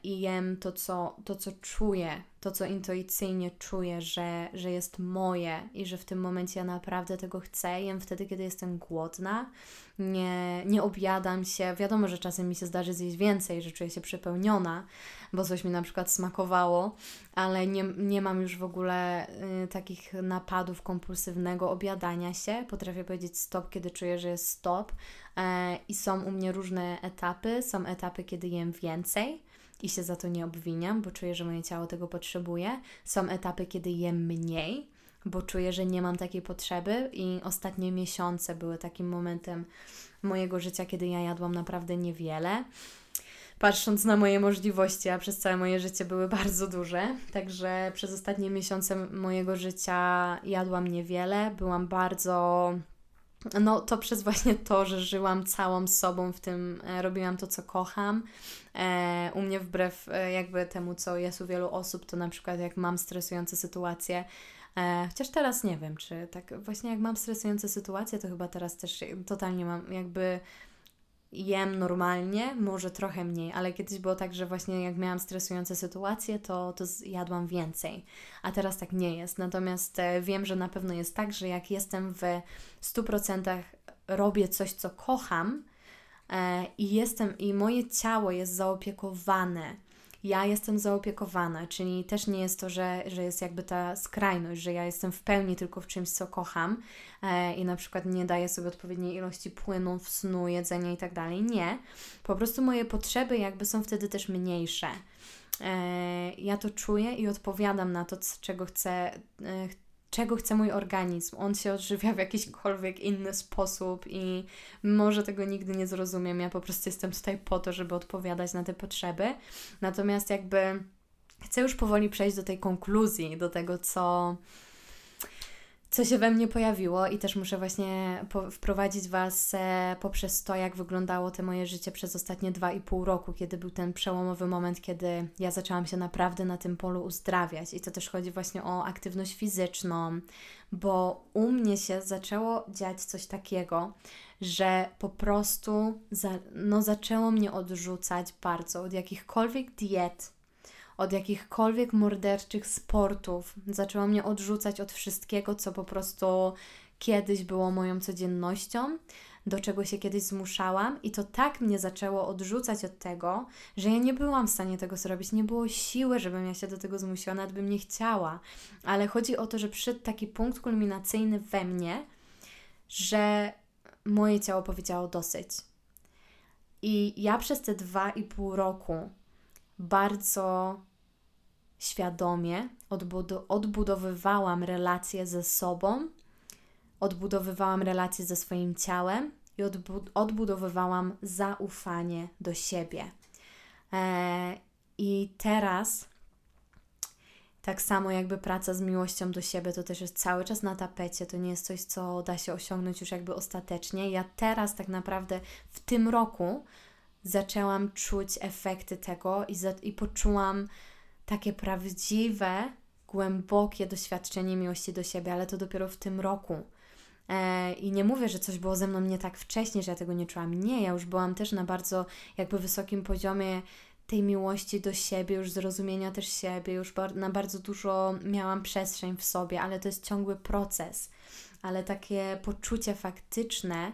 i jem to co, to, co czuję to, co intuicyjnie czuję, że, że jest moje i że w tym momencie ja naprawdę tego chcę, jem wtedy, kiedy jestem głodna. Nie, nie objadam się. Wiadomo, że czasem mi się zdarzy zjeść więcej, że czuję się przepełniona, bo coś mi na przykład smakowało, ale nie, nie mam już w ogóle y, takich napadów kompulsywnego objadania się. Potrafię powiedzieć stop, kiedy czuję, że jest stop. E, I są u mnie różne etapy. Są etapy, kiedy jem więcej i się za to nie obwiniam, bo czuję, że moje ciało tego potrzebuje. Są etapy, kiedy jem mniej, bo czuję, że nie mam takiej potrzeby, i ostatnie miesiące były takim momentem mojego życia, kiedy ja jadłam naprawdę niewiele. Patrząc na moje możliwości, a przez całe moje życie były bardzo duże, także przez ostatnie miesiące mojego życia jadłam niewiele, byłam bardzo no to przez właśnie to, że żyłam całą sobą w tym, e, robiłam to, co kocham. E, u mnie wbrew e, jakby temu, co jest u wielu osób, to na przykład jak mam stresujące sytuacje, chociaż teraz nie wiem, czy tak właśnie jak mam stresujące sytuacje, to chyba teraz też totalnie mam jakby jem normalnie, może trochę mniej, ale kiedyś było tak, że właśnie jak miałam stresujące sytuacje, to, to jadłam więcej, a teraz tak nie jest. Natomiast e, wiem, że na pewno jest tak, że jak jestem w 100% robię coś, co kocham e, i jestem, i moje ciało jest zaopiekowane ja jestem zaopiekowana, czyli też nie jest to, że, że jest jakby ta skrajność, że ja jestem w pełni tylko w czymś, co kocham e, i na przykład nie daję sobie odpowiedniej ilości płynów, snu, jedzenia i tak. Nie. Po prostu moje potrzeby jakby są wtedy też mniejsze. E, ja to czuję i odpowiadam na to, czego chcę, e, czego chce mój organizm. On się odżywia w jakiśkolwiek inny sposób i może tego nigdy nie zrozumiem. Ja po prostu jestem tutaj po to, żeby odpowiadać na te potrzeby. Natomiast jakby chcę już powoli przejść do tej konkluzji, do tego, co co się we mnie pojawiło i też muszę właśnie wprowadzić Was e, poprzez to, jak wyglądało te moje życie przez ostatnie dwa i pół roku, kiedy był ten przełomowy moment, kiedy ja zaczęłam się naprawdę na tym polu uzdrawiać. I to też chodzi właśnie o aktywność fizyczną, bo u mnie się zaczęło dziać coś takiego, że po prostu za, no, zaczęło mnie odrzucać bardzo od jakichkolwiek diet, od jakichkolwiek morderczych sportów. Zaczęła mnie odrzucać od wszystkiego, co po prostu kiedyś było moją codziennością, do czego się kiedyś zmuszałam, i to tak mnie zaczęło odrzucać od tego, że ja nie byłam w stanie tego zrobić. Nie było siły, żebym ja się do tego zmusiła, nawet bym nie chciała. Ale chodzi o to, że przyszedł taki punkt kulminacyjny we mnie, że moje ciało powiedziało dosyć. I ja przez te dwa i pół roku bardzo świadomie odbudowywałam relacje ze sobą, odbudowywałam relacje ze swoim ciałem i odbudowywałam zaufanie do siebie. E, I teraz, tak samo jakby praca z miłością do siebie, to też jest cały czas na tapecie, to nie jest coś, co da się osiągnąć już jakby ostatecznie. Ja teraz tak naprawdę w tym roku zaczęłam czuć efekty tego i, za, i poczułam takie prawdziwe, głębokie doświadczenie miłości do siebie, ale to dopiero w tym roku. E, I nie mówię, że coś było ze mną nie tak wcześniej, że ja tego nie czułam. Nie, ja już byłam też na bardzo jakby wysokim poziomie tej miłości do siebie, już zrozumienia też siebie, już na bardzo dużo miałam przestrzeń w sobie, ale to jest ciągły proces. Ale takie poczucie faktyczne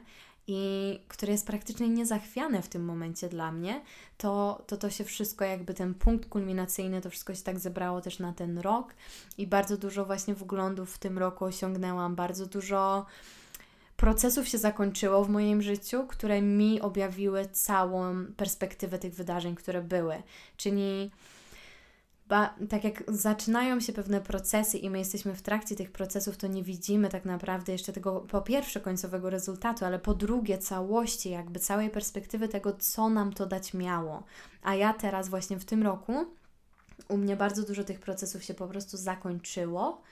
i które jest praktycznie niezachwiane w tym momencie dla mnie, to, to to się wszystko jakby ten punkt kulminacyjny, to wszystko się tak zebrało też na ten rok i bardzo dużo właśnie wglądów w tym roku osiągnęłam, bardzo dużo procesów się zakończyło w moim życiu, które mi objawiły całą perspektywę tych wydarzeń, które były. Czyli ba, tak jak zaczynają się pewne procesy i my jesteśmy w trakcie tych procesów, to nie widzimy tak naprawdę jeszcze tego, po pierwsze, końcowego rezultatu, ale po drugie, całości, jakby całej perspektywy tego, co nam to dać miało. A ja teraz, właśnie w tym roku, u mnie bardzo dużo tych procesów się po prostu zakończyło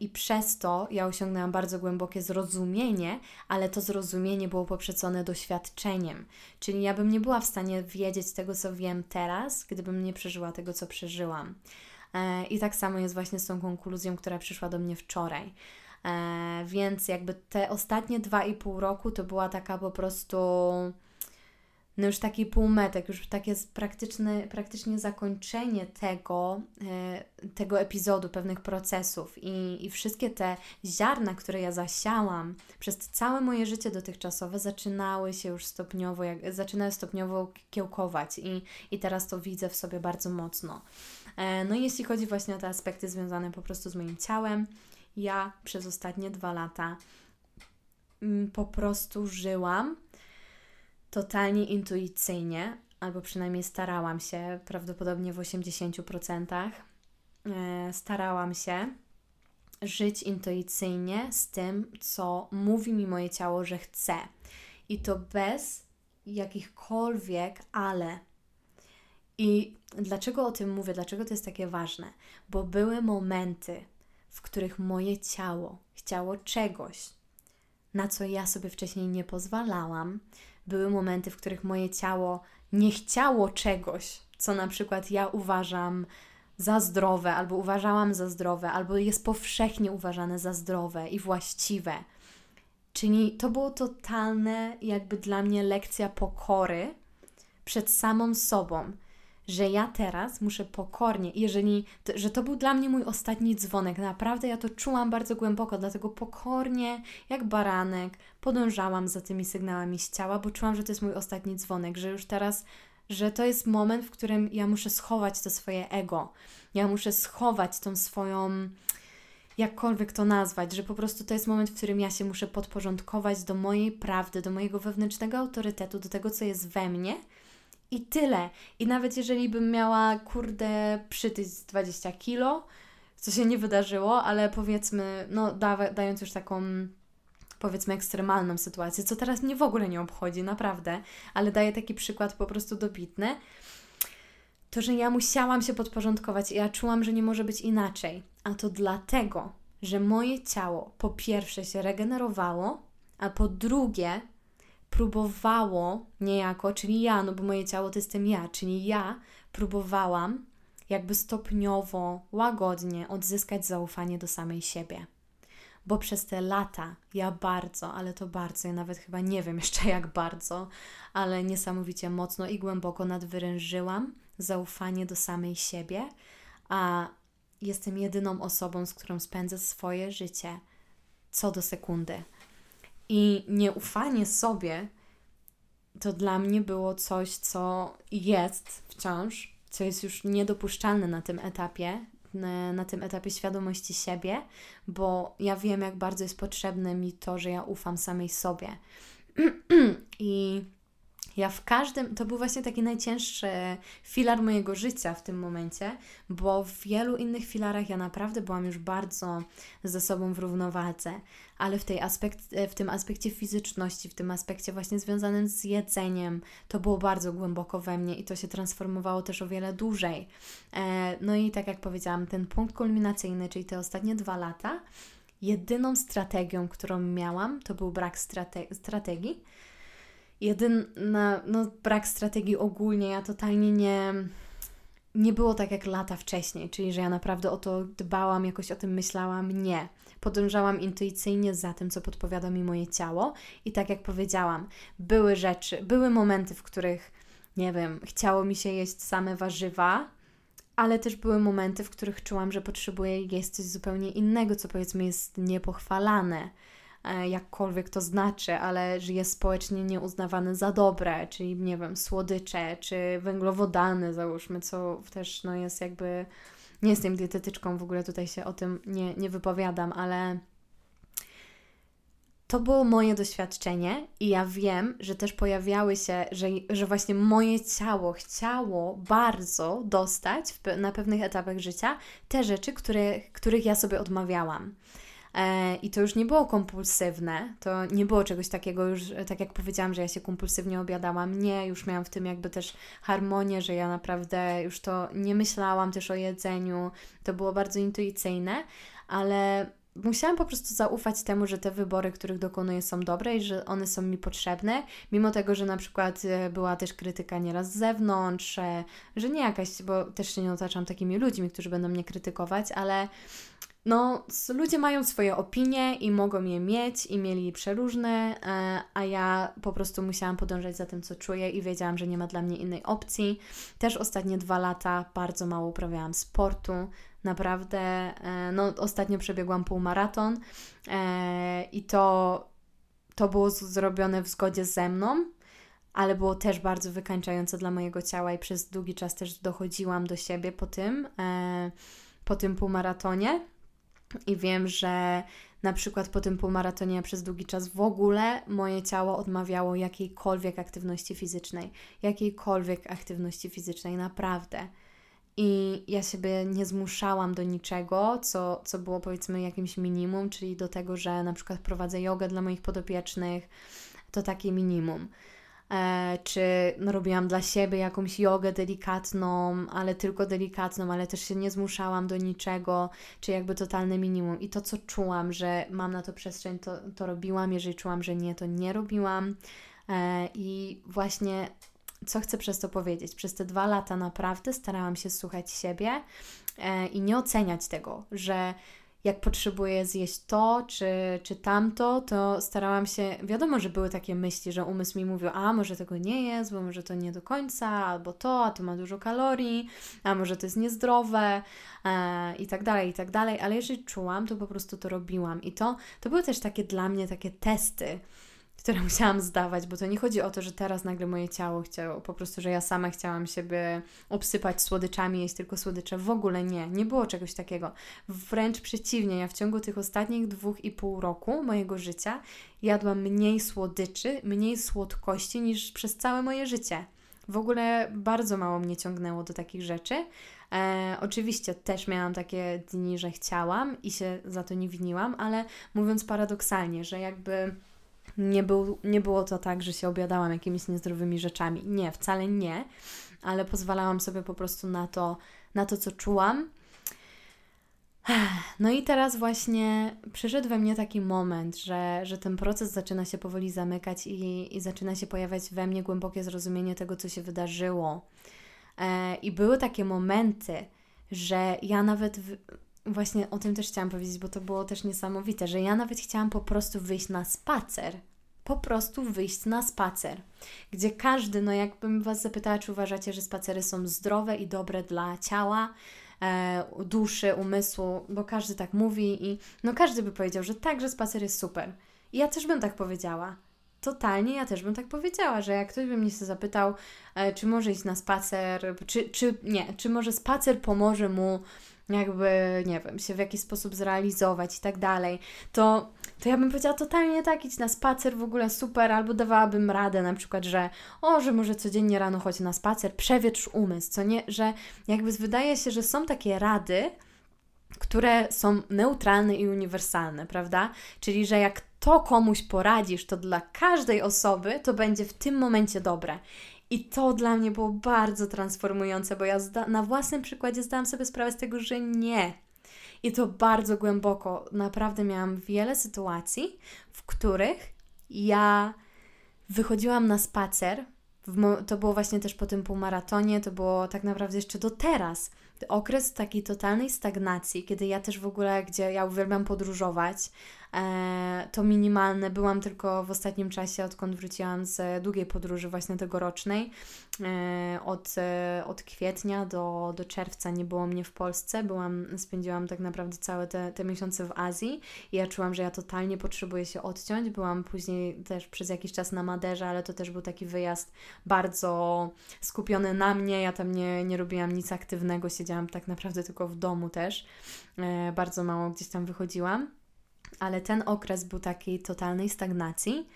i przez to ja osiągnęłam bardzo głębokie zrozumienie, ale to zrozumienie było poprzedzone doświadczeniem. Czyli ja bym nie była w stanie wiedzieć tego, co wiem teraz, gdybym nie przeżyła tego, co przeżyłam. E, I tak samo jest właśnie z tą konkluzją, która przyszła do mnie wczoraj. E, więc jakby te ostatnie dwa i pół roku to była taka po prostu no już taki półmetek, już takie praktyczne, praktycznie zakończenie tego, e, tego epizodu, pewnych procesów i, i wszystkie te ziarna, które ja zasiałam przez całe moje życie dotychczasowe zaczynały się już stopniowo, jak, zaczynały stopniowo kiełkować i, i teraz to widzę w sobie bardzo mocno. E, no i jeśli chodzi właśnie o te aspekty związane po prostu z moim ciałem, ja przez ostatnie dwa lata mm, po prostu żyłam totalnie intuicyjnie, albo przynajmniej starałam się, prawdopodobnie w 80%. E, starałam się żyć intuicyjnie z tym, co mówi mi moje ciało, że chce. I to bez jakichkolwiek ale. I dlaczego o tym mówię? Dlaczego to jest takie ważne? Bo były momenty, w których moje ciało chciało czegoś, na co ja sobie wcześniej nie pozwalałam, były momenty, w których moje ciało nie chciało czegoś, co na przykład ja uważam za zdrowe, albo uważałam za zdrowe, albo jest powszechnie uważane za zdrowe i właściwe. Czyli to było totalne, jakby dla mnie lekcja pokory przed samą sobą, że ja teraz muszę pokornie, jeżeli, że to był dla mnie mój ostatni dzwonek, naprawdę ja to czułam bardzo głęboko, dlatego pokornie, jak baranek, podążałam za tymi sygnałami z ciała, bo czułam, że to jest mój ostatni dzwonek, że już teraz, że to jest moment, w którym ja muszę schować to swoje ego, ja muszę schować tą swoją jakkolwiek to nazwać, że po prostu to jest moment, w którym ja się muszę podporządkować do mojej prawdy, do mojego wewnętrznego autorytetu, do tego, co jest we mnie i tyle. I nawet jeżeli bym miała, kurde, przytyć 20 kilo, co się nie wydarzyło, ale powiedzmy, no da, dając już taką powiedzmy ekstremalną sytuację, co teraz mnie w ogóle nie obchodzi, naprawdę, ale daję taki przykład po prostu dobitny, to, że ja musiałam się podporządkować i ja czułam, że nie może być inaczej. A to dlatego, że moje ciało po pierwsze się regenerowało, a po drugie próbowało niejako, czyli ja, no bo moje ciało to jestem ja, czyli ja próbowałam jakby stopniowo, łagodnie odzyskać zaufanie do samej siebie. Bo przez te lata ja bardzo, ale to bardzo, ja nawet chyba nie wiem jeszcze jak bardzo, ale niesamowicie mocno i głęboko nadwyrężyłam zaufanie do samej siebie, a jestem jedyną osobą, z którą spędzę swoje życie co do sekundy. I nieufanie sobie to dla mnie było coś, co jest wciąż, co jest już niedopuszczalne na tym etapie, na, tym etapie świadomości siebie, bo ja wiem, jak bardzo jest potrzebne mi to, że ja ufam samej sobie. I ja w każdym, to był właśnie taki najcięższy filar mojego życia w tym momencie, bo w wielu innych filarach ja naprawdę byłam już bardzo ze sobą w równowadze, ale w, tej aspekt, w tym aspekcie fizyczności, w tym aspekcie właśnie związanym z jedzeniem, to było bardzo głęboko we mnie i to się transformowało też o wiele dłużej. E, no i tak jak powiedziałam, ten punkt kulminacyjny, czyli te ostatnie dwa lata, jedyną strategią, którą miałam, to był brak strate strategii jedyna, no brak strategii ogólnie, ja totalnie nie, nie było tak jak lata wcześniej, czyli że ja naprawdę o to dbałam, jakoś o tym myślałam, nie. Podążałam intuicyjnie za tym, co podpowiada mi moje ciało i tak jak powiedziałam, były rzeczy, były momenty, w których, nie wiem, chciało mi się jeść same warzywa, ale też były momenty, w których czułam, że potrzebuję jeść coś zupełnie innego, co powiedzmy jest niepochwalane jakkolwiek to znaczy, ale że jest społecznie nieuznawane za dobre, czyli nie wiem, słodycze, czy węglowodany, załóżmy, co też no, jest jakby. Nie jestem dietetyczką, w ogóle tutaj się o tym nie, nie wypowiadam, ale to było moje doświadczenie i ja wiem, że też pojawiały się, że, że właśnie moje ciało chciało bardzo dostać w, na pewnych etapach życia te rzeczy, które, których ja sobie odmawiałam. E, I to już nie było kompulsywne, to nie było czegoś takiego już, tak jak powiedziałam, że ja się kompulsywnie obiadałam. Nie, już miałam w tym jakby też harmonię, że ja naprawdę już to nie myślałam też o jedzeniu. To było bardzo intuicyjne, ale musiałam po prostu zaufać temu, że te wybory, których dokonuję, są dobre i że one są mi potrzebne, mimo tego, że na przykład e, była też krytyka nieraz z zewnątrz, że nie jakaś, bo też się nie otaczam takimi ludźmi, którzy będą mnie krytykować, ale no, ludzie mają swoje opinie i mogą je mieć i mieli przeróżne, e, a ja po prostu musiałam podążać za tym, co czuję i wiedziałam, że nie ma dla mnie innej opcji. Też ostatnie dwa lata bardzo mało uprawiałam sportu. Naprawdę, e, no, ostatnio przebiegłam półmaraton e, i to, to było zrobione w zgodzie ze mną, ale było też bardzo wykańczające dla mojego ciała i przez długi czas też dochodziłam do siebie po tym, po tym półmaratonie. I wiem, że na przykład po tym półmaratonie przez długi czas w ogóle moje ciało odmawiało jakiejkolwiek aktywności fizycznej. Jakiejkolwiek aktywności fizycznej, naprawdę. I ja siebie nie zmuszałam do niczego, co, co było powiedzmy jakimś minimum, czyli do tego, że na przykład prowadzę jogę dla moich podopiecznych, to takie minimum. E, czy no, robiłam dla siebie jakąś jogę delikatną, ale tylko delikatną, ale też się nie zmuszałam do niczego, czy jakby totalne minimum. I to, co czułam, że mam na to przestrzeń, to, to robiłam, jeżeli czułam, że nie, to nie robiłam. E, I właśnie co chcę przez to powiedzieć? Przez te dwa lata naprawdę starałam się słuchać siebie e, i nie oceniać tego, że jak potrzebuję zjeść to czy, czy tamto, to starałam się, wiadomo, że były takie myśli, że umysł mi mówił, a może tego nie jest, bo może to nie do końca, albo to, a to ma dużo kalorii, a może to jest niezdrowe e, i tak dalej, i tak dalej, ale jeżeli czułam, to po prostu to robiłam. I to, to były też takie dla mnie takie testy, które musiałam zdawać, bo to nie chodzi o to, że teraz nagle moje ciało chciało, po prostu, że ja sama chciałam siebie obsypać słodyczami, jeść tylko słodycze. W ogóle nie, nie było czegoś takiego. Wręcz przeciwnie, ja w ciągu tych ostatnich dwóch i pół roku mojego życia jadłam mniej słodyczy, mniej słodkości niż przez całe moje życie. W ogóle bardzo mało mnie ciągnęło do takich rzeczy. E, oczywiście też miałam takie dni, że chciałam i się za to nie winiłam, ale mówiąc paradoksalnie, że jakby nie, był, nie było to tak, że się obiadałam jakimiś niezdrowymi rzeczami. Nie, wcale nie, ale pozwalałam sobie po prostu na to, na to co czułam. No i teraz właśnie przyszedł we mnie taki moment, że, że ten proces zaczyna się powoli zamykać i, i zaczyna się pojawiać we mnie głębokie zrozumienie tego, co się wydarzyło. E, I były takie momenty, że ja nawet w, właśnie o tym też chciałam powiedzieć, bo to było też niesamowite, że ja nawet chciałam po prostu wyjść na spacer. Po prostu wyjść na spacer, gdzie każdy, no jakbym Was zapytała, czy uważacie, że spacery są zdrowe i dobre dla ciała, e, duszy, umysłu, bo każdy tak mówi i no każdy by powiedział, że tak, że spacer jest super. I ja też bym tak powiedziała. Totalnie, ja też bym tak powiedziała, że jak ktoś by mnie się zapytał, e, czy może iść na spacer, czy, czy nie, czy może spacer pomoże mu jakby, nie wiem, się w jakiś sposób zrealizować i tak dalej, to, to ja bym powiedziała totalnie tak, idź na spacer, w ogóle super, albo dawałabym radę na przykład, że o, że może codziennie rano chodź na spacer, przewietrz umysł, co nie, że jakby wydaje się, że są takie rady, które są neutralne i uniwersalne, prawda? Czyli, że jak to komuś poradzisz, to dla każdej osoby to będzie w tym momencie dobre. I to dla mnie było bardzo transformujące, bo ja na własnym przykładzie zdałam sobie sprawę z tego, że nie. I to bardzo głęboko. Naprawdę miałam wiele sytuacji, w których ja wychodziłam na spacer. To było właśnie też po tym półmaratonie, to było tak naprawdę jeszcze do teraz. Okres takiej totalnej stagnacji, kiedy ja też w ogóle, gdzie ja uwielbiam podróżować, to minimalne. Byłam tylko w ostatnim czasie, odkąd wróciłam z długiej podróży właśnie tegorocznej. E, od, e, od kwietnia do, do czerwca nie było mnie w Polsce. Byłam, spędziłam tak naprawdę całe te, te miesiące w Azji i ja czułam, że ja totalnie potrzebuję się odciąć. Byłam później też przez jakiś czas na Maderze, ale to też był taki wyjazd bardzo skupiony na mnie. Ja tam nie, nie robiłam nic aktywnego, siedziałam tak naprawdę tylko w domu też. Bardzo mało gdzieś tam wychodziłam ale ten okres był takiej totalnej stagnacji.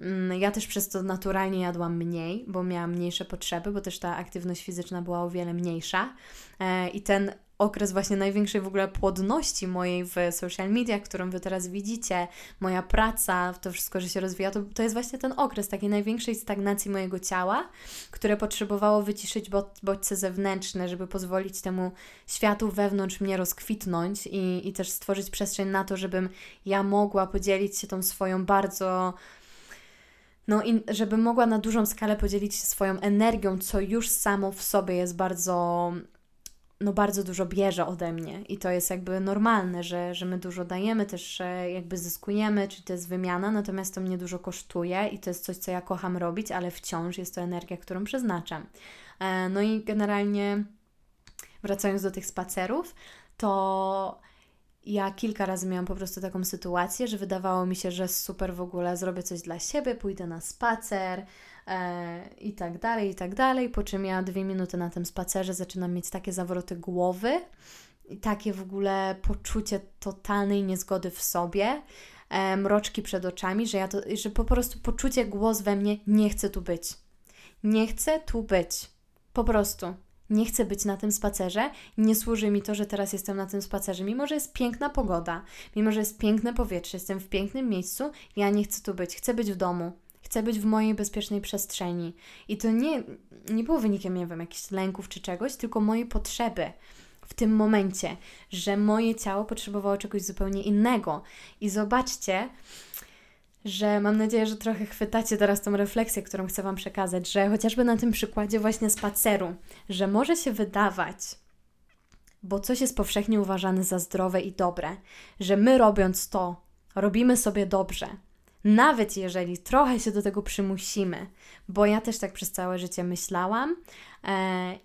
Mm, ja też przez to naturalnie jadłam mniej, bo miałam mniejsze potrzeby, bo też ta aktywność fizyczna była o wiele mniejsza. E, I ten okres właśnie największej w ogóle płodności mojej w social media, którą Wy teraz widzicie, moja praca, to wszystko, że się rozwija, to, to jest właśnie ten okres takiej największej stagnacji mojego ciała, które potrzebowało wyciszyć bodźce zewnętrzne, żeby pozwolić temu światu wewnątrz mnie rozkwitnąć i, i też stworzyć przestrzeń na to, żebym ja mogła podzielić się tą swoją bardzo no i żeby mogła na dużą skalę podzielić się swoją energią, co już samo w sobie jest bardzo no bardzo dużo bierze ode mnie i to jest jakby normalne, że, że my dużo dajemy, też jakby zyskujemy, czy to jest wymiana, natomiast to mnie dużo kosztuje i to jest coś, co ja kocham robić, ale wciąż jest to energia, którą przeznaczam. E, no i generalnie wracając do tych spacerów, to ja kilka razy miałam po prostu taką sytuację, że wydawało mi się, że super w ogóle zrobię coś dla siebie, pójdę na spacer e, i tak dalej, i tak dalej. Po czym ja dwie minuty na tym spacerze zaczynam mieć takie zawroty głowy i takie w ogóle poczucie totalnej niezgody w sobie, e, mroczki przed oczami, że ja to, że po prostu poczucie głos we mnie, nie chcę tu być. Nie chcę tu być. Po prostu nie chcę być na tym spacerze, nie służy mi to, że teraz jestem na tym spacerze, mimo że jest piękna pogoda, mimo że jest piękne powietrze, jestem w pięknym miejscu, ja nie chcę tu być, chcę być w domu. Chcę być w mojej bezpiecznej przestrzeni. I to nie, nie było wynikiem, nie wiem, jakichś lęków czy czegoś, tylko mojej potrzeby w tym momencie, że moje ciało potrzebowało czegoś zupełnie innego. I zobaczcie, że mam nadzieję, że trochę chwytacie teraz tą refleksję, którą chcę Wam przekazać, że chociażby na tym przykładzie właśnie spaceru, że może się wydawać, bo coś jest powszechnie uważane za zdrowe i dobre, że my robiąc to, robimy sobie dobrze. Nawet jeżeli trochę się do tego przymusimy, bo ja też tak przez całe życie myślałam e,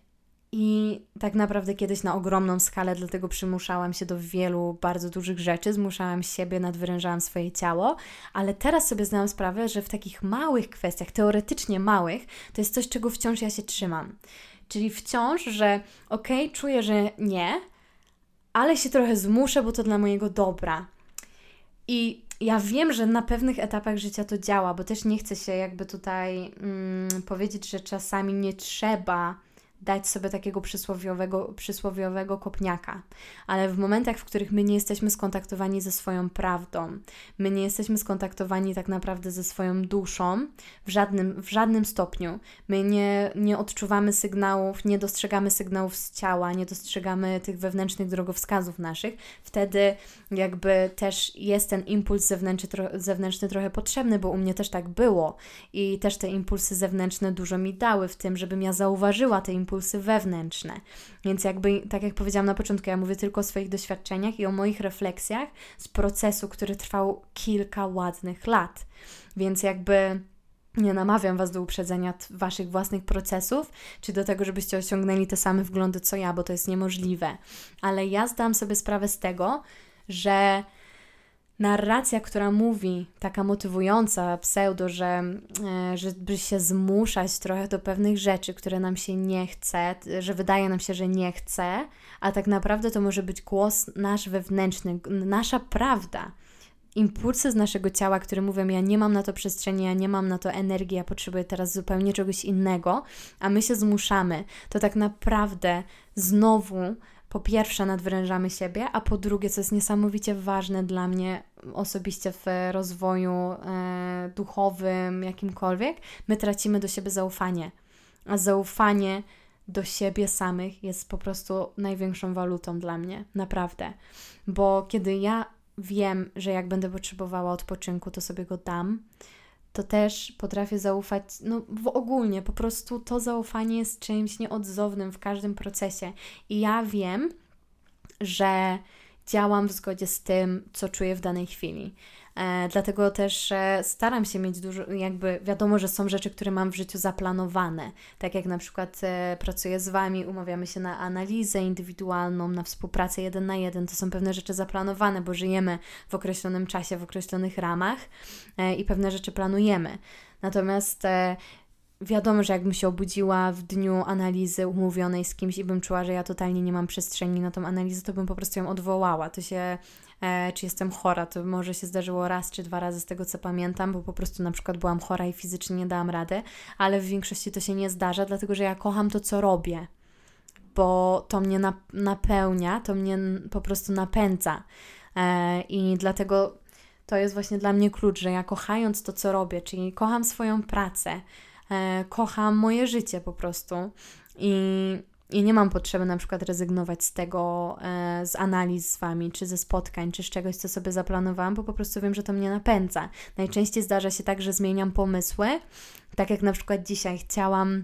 i tak naprawdę kiedyś na ogromną skalę, dlatego przymuszałam się do wielu bardzo dużych rzeczy, zmuszałam siebie, nadwyrężałam swoje ciało, ale teraz sobie zdałam sprawę, że w takich małych kwestiach, teoretycznie małych, to jest coś, czego wciąż ja się trzymam. Czyli wciąż, że okej, okay, czuję, że nie, ale się trochę zmuszę, bo to dla mojego dobra. I ja wiem, że na pewnych etapach życia to działa, bo też nie chcę się jakby tutaj mm, powiedzieć, że czasami nie trzeba dać sobie takiego przysłowiowego, przysłowiowego kopniaka. Ale w momentach, w których my nie jesteśmy skontaktowani ze swoją prawdą, my nie jesteśmy skontaktowani tak naprawdę ze swoją duszą w żadnym, w żadnym stopniu, my nie, nie odczuwamy sygnałów, nie dostrzegamy sygnałów z ciała, nie dostrzegamy tych wewnętrznych drogowskazów naszych, wtedy jakby też jest ten impuls zewnętrzny, zewnętrzny trochę potrzebny, bo u mnie też tak było i też te impulsy zewnętrzne dużo mi dały w tym, żebym ja zauważyła te impulsy impulsy wewnętrzne. Więc jakby, tak jak powiedziałam na początku, ja mówię tylko o swoich doświadczeniach i o moich refleksjach z procesu, który trwał kilka ładnych lat. Więc jakby nie namawiam Was do uprzedzenia Waszych własnych procesów, czy do tego, żebyście osiągnęli te same wglądy co ja, bo to jest niemożliwe. Ale ja zdałam sobie sprawę z tego, że narracja, która mówi, taka motywująca, pseudo, że e, żeby się zmuszać trochę do pewnych rzeczy, które nam się nie chce, że wydaje nam się, że nie chce, a tak naprawdę to może być głos nasz wewnętrzny, nasza prawda. Impulsy z naszego ciała, które mówią: Ja nie mam na to przestrzeni, ja nie mam na to energii, ja potrzebuję teraz zupełnie czegoś innego, a my się zmuszamy, to tak naprawdę znowu po pierwsze nadwyrężamy siebie, a po drugie, co jest niesamowicie ważne dla mnie osobiście w rozwoju e, duchowym, jakimkolwiek, my tracimy do siebie zaufanie. A zaufanie do siebie samych jest po prostu największą walutą dla mnie, naprawdę. Bo kiedy ja wiem, że jak będę potrzebowała odpoczynku, to sobie go dam, to też potrafię zaufać, no w ogólnie, po prostu to zaufanie jest czymś nieodzownym w każdym procesie. I ja wiem, że działam w zgodzie z tym, co czuję w danej chwili. E, dlatego też e, staram się mieć dużo, jakby wiadomo, że są rzeczy, które mam w życiu zaplanowane. Tak jak na przykład e, pracuję z Wami, umawiamy się na analizę indywidualną, na współpracę jeden na jeden. To są pewne rzeczy zaplanowane, bo żyjemy w określonym czasie, w określonych ramach i pewne rzeczy planujemy. Natomiast wiadomo, że jakbym się obudziła w dniu analizy umówionej z kimś i bym czuła, że ja totalnie nie mam przestrzeni na tą analizę, to bym po prostu ją odwołała. To się, e, czy jestem chora, to może się zdarzyło raz czy dwa razy z tego, co pamiętam, bo po prostu na przykład byłam chora i fizycznie nie dałam rady, ale w większości to się nie zdarza, dlatego że ja kocham to, co robię, bo to mnie napełnia, to mnie po prostu napędza. E, I dlatego to jest właśnie dla mnie klucz, że ja kochając to, co robię, czyli kocham swoją pracę, e, kocham moje życie po prostu i, i nie mam potrzeby na przykład rezygnować z tego, e, z analiz z Wami, czy ze spotkań, czy z czegoś, co sobie zaplanowałam, bo po prostu wiem, że to mnie napędza. Najczęściej zdarza się tak, że zmieniam pomysły, tak jak na przykład dzisiaj chciałam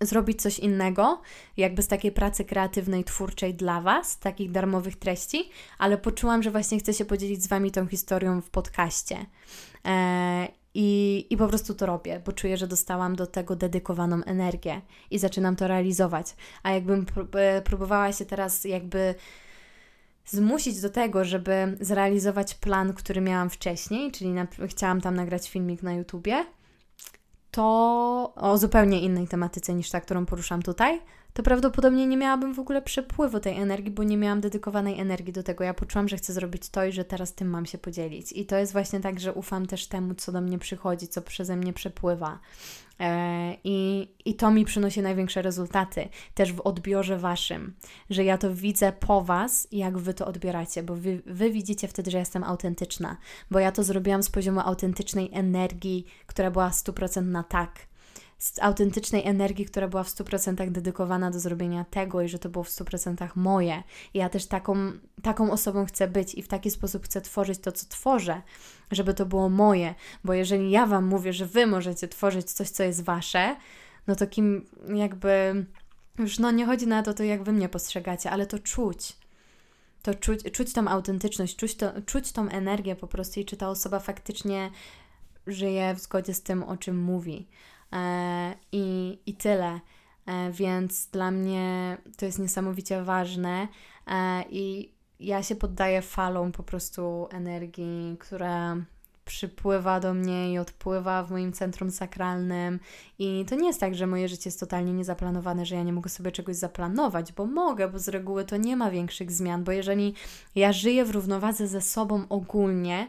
zrobić coś innego, jakby z takiej pracy kreatywnej, twórczej dla Was, takich darmowych treści, ale poczułam, że właśnie chcę się podzielić z Wami tą historią w podcaście. E, i, I po prostu to robię, bo czuję, że dostałam do tego dedykowaną energię i zaczynam to realizować. A jakbym e, próbowała się teraz jakby zmusić do tego, żeby zrealizować plan, który miałam wcześniej, czyli na, chciałam tam nagrać filmik na YouTubie, to o zupełnie innej tematyce niż ta, którą poruszam tutaj, to prawdopodobnie nie miałabym w ogóle przepływu tej energii, bo nie miałam dedykowanej energii do tego. Ja poczułam, że chcę zrobić to i że teraz tym mam się podzielić. I to jest właśnie tak, że ufam też temu, co do mnie przychodzi, co przeze mnie przepływa. E, I, I to mi przynosi największe rezultaty, też w odbiorze waszym, że ja to widzę po was, jak wy to odbieracie, bo wy, wy widzicie wtedy, że jestem autentyczna, bo ja to zrobiłam z poziomu autentycznej energii, która była 100% na tak z autentycznej energii, która była w 100% dedykowana do zrobienia tego i że to było w 100% moje. I ja też taką, taką osobą chcę być i w taki sposób chcę tworzyć to, co tworzę, żeby to było moje, bo jeżeli ja Wam mówię, że Wy możecie tworzyć coś, co jest Wasze, no to kim jakby. Już no nie chodzi na to, to jak Wy mnie postrzegacie, ale to czuć to czuć, czuć tą autentyczność, czuć, to, czuć tą energię po prostu i czy ta osoba faktycznie żyje w zgodzie z tym, o czym mówi. E, i, i tyle. E, więc dla mnie to jest niesamowicie ważne e, i ja się poddaję falom po prostu energii, która przypływa do mnie i odpływa w moim centrum sakralnym. I to nie jest tak, że moje życie jest totalnie niezaplanowane, że ja nie mogę sobie czegoś zaplanować, bo mogę, bo z reguły to nie ma większych zmian, bo jeżeli ja żyję w równowadze ze sobą ogólnie,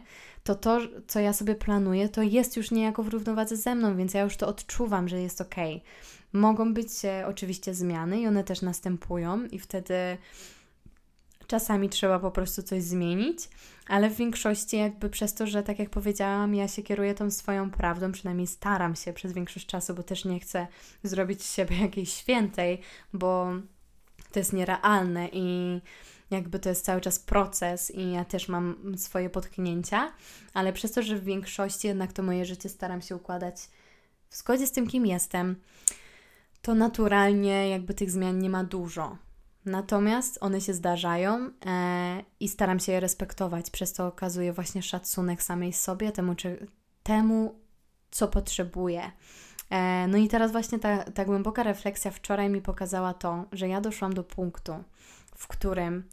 to to, co ja sobie planuję, to jest już niejako w równowadze ze mną, więc ja już to odczuwam, że jest ok. Mogą być oczywiście zmiany i one też następują, i wtedy czasami trzeba po prostu coś zmienić, ale w większości, jakby przez to, że tak jak powiedziałam, ja się kieruję tą swoją prawdą, przynajmniej staram się przez większość czasu, bo też nie chcę zrobić z siebie jakiejś świętej, bo to jest nierealne i jakby to jest cały czas proces i ja też mam swoje potknięcia, ale przez to, że w większości jednak to moje życie staram się układać w zgodzie z tym, kim jestem, to naturalnie jakby tych zmian nie ma dużo. Natomiast one się zdarzają e, i staram się je respektować, przez to okazuję właśnie szacunek samej sobie, temu, czy, temu co potrzebuję. E, no i teraz właśnie ta, ta głęboka refleksja wczoraj mi pokazała to, że ja doszłam do punktu, w którym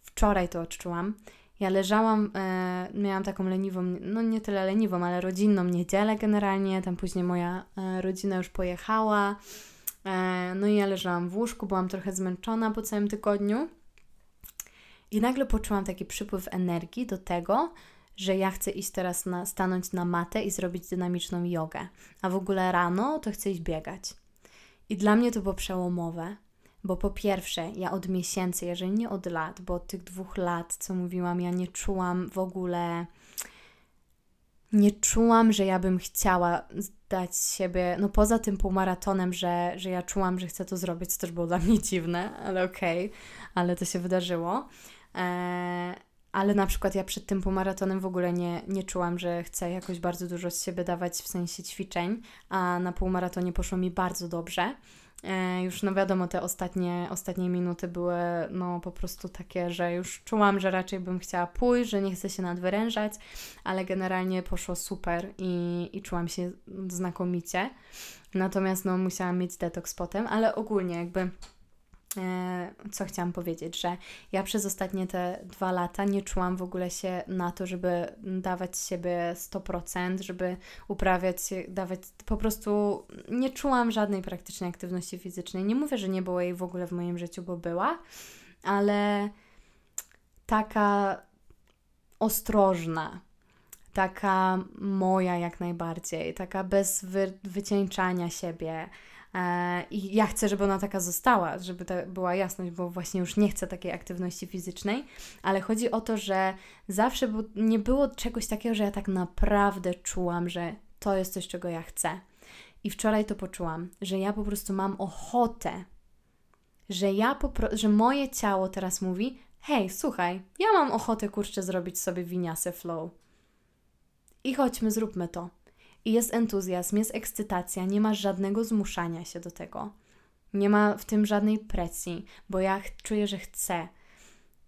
wczoraj to odczułam. Ja leżałam, e, miałam taką leniwą, no nie tyle leniwą, ale rodzinną niedzielę generalnie. Tam później moja e, rodzina już pojechała. E, no i ja leżałam w łóżku, byłam trochę zmęczona po całym tygodniu. I nagle poczułam taki przypływ energii do tego, że ja chcę iść teraz na, stanąć na matę i zrobić dynamiczną jogę. A w ogóle rano to chcę iść biegać. I dla mnie to było przełomowe, bo po pierwsze, ja od miesięcy, jeżeli nie od lat, bo od tych dwóch lat, co mówiłam, ja nie czułam w ogóle. Nie czułam, że ja bym chciała dać siebie, no poza tym półmaratonem, że, że ja czułam, że chcę to zrobić, co też było dla mnie dziwne, ale okej, okay, ale to się wydarzyło. Eee, ale na przykład ja przed tym półmaratonem w ogóle nie, nie czułam, że chcę jakoś bardzo dużo z siebie dawać w sensie ćwiczeń, a na półmaratonie poszło mi bardzo dobrze. E, już no wiadomo, te ostatnie, ostatnie minuty były no po prostu takie, że już czułam, że raczej bym chciała pójść, że nie chcę się nadwyrężać, ale generalnie poszło super i, i czułam się znakomicie. Natomiast no musiałam mieć detoks potem, ale ogólnie jakby co chciałam powiedzieć, że ja przez ostatnie te dwa lata nie czułam w ogóle się na to, żeby dawać siebie 100%, żeby uprawiać, dawać, po prostu nie czułam żadnej praktycznej aktywności fizycznej. Nie mówię, że nie było jej w ogóle w moim życiu, bo była, ale taka ostrożna, taka moja jak najbardziej, taka bez wy, wycieńczania siebie, E, I ja chcę, żeby ona taka została, żeby to była jasność, bo właśnie już nie chcę takiej aktywności fizycznej, ale chodzi o to, że zawsze nie było czegoś takiego, że ja tak naprawdę czułam, że to jest coś, czego ja chcę. I wczoraj to poczułam, że ja po prostu mam ochotę, że ja że moje ciało teraz mówi: hej, słuchaj, ja mam ochotę kurczę zrobić sobie winiasę flow. I chodźmy, zróbmy to. I jest entuzjazm, jest ekscytacja, nie masz żadnego zmuszania się do tego. Nie ma w tym żadnej presji, bo ja czuję, że chcę.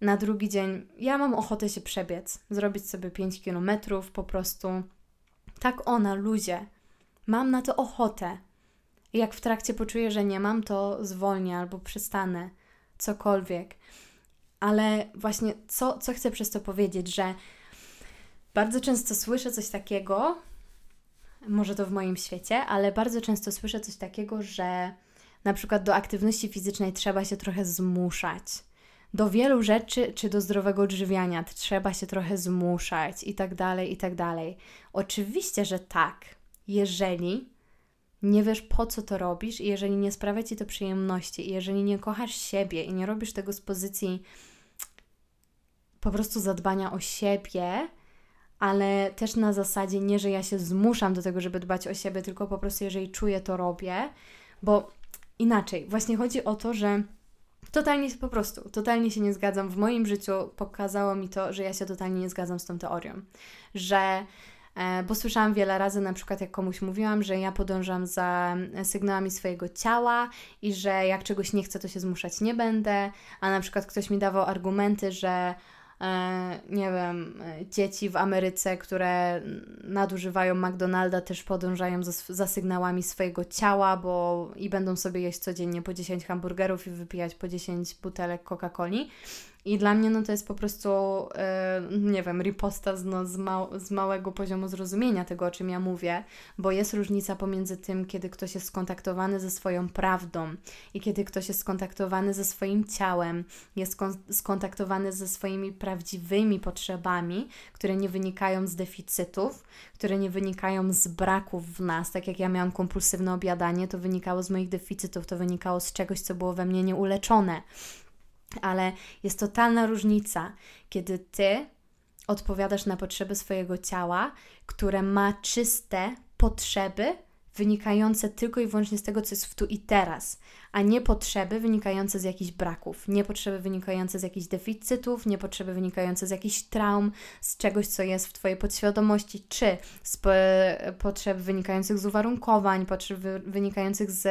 Na drugi dzień ja mam ochotę się przebiec, zrobić sobie 5 kilometrów, po prostu tak ona, ludzie. Mam na to ochotę. Jak w trakcie poczuję, że nie mam, to zwolnię albo przestanę, cokolwiek. Ale właśnie co, co chcę przez to powiedzieć, że bardzo często słyszę coś takiego, może to w moim świecie, ale bardzo często słyszę coś takiego, że na przykład do aktywności fizycznej trzeba się trochę zmuszać. Do wielu rzeczy, czy do zdrowego odżywiania trzeba się trochę zmuszać i tak dalej, i tak dalej. Oczywiście, że tak, jeżeli nie wiesz po co to robisz i jeżeli nie sprawia ci to przyjemności i jeżeli nie kochasz siebie i nie robisz tego z pozycji po prostu zadbania o siebie, ale też na zasadzie nie, że ja się zmuszam do tego, żeby dbać o siebie, tylko po prostu jeżeli czuję, to robię, bo inaczej, właśnie chodzi o to, że totalnie po prostu, totalnie się nie zgadzam. W moim życiu pokazało mi to, że ja się totalnie nie zgadzam z tą teorią, że e, bo słyszałam wiele razy, na przykład jak komuś mówiłam, że ja podążam za sygnałami swojego ciała i że jak czegoś nie chcę, to się zmuszać nie będę, a na przykład ktoś mi dawał argumenty, że nie wiem, e, dzieci w Ameryce, które nadużywają McDonalda, też podążają za, za sygnałami swojego ciała, bo i będą sobie jeść codziennie po 10 hamburgerów i wypijać po 10 butelek Coca-Coli. I dla mnie no to jest po prostu, yy, nie wiem, riposta z, no, z, mał, z małego poziomu zrozumienia tego, o czym ja mówię, bo jest różnica pomiędzy tym, kiedy ktoś jest skontaktowany ze swoją prawdą i kiedy ktoś jest skontaktowany ze swoim ciałem, jest skontaktowany ze swoimi prawdziwymi potrzebami, które nie wynikają z deficytów, które nie wynikają z braków w nas. Tak jak ja miałam kompulsywne obiadanie, to wynikało z moich deficytów, to wynikało z czegoś, co było we mnie nieuleczone ale jest totalna różnica, kiedy ty odpowiadasz na potrzeby swojego ciała, które ma czyste potrzeby wynikające tylko i wyłącznie z tego, co jest w tu i teraz, a nie potrzeby wynikające z jakichś braków, nie potrzeby wynikające z jakichś deficytów, nie potrzeby wynikające z jakichś traum, z czegoś, co jest w Twojej podświadomości, czy z potrzeb wynikających z uwarunkowań, potrzeb wynikających z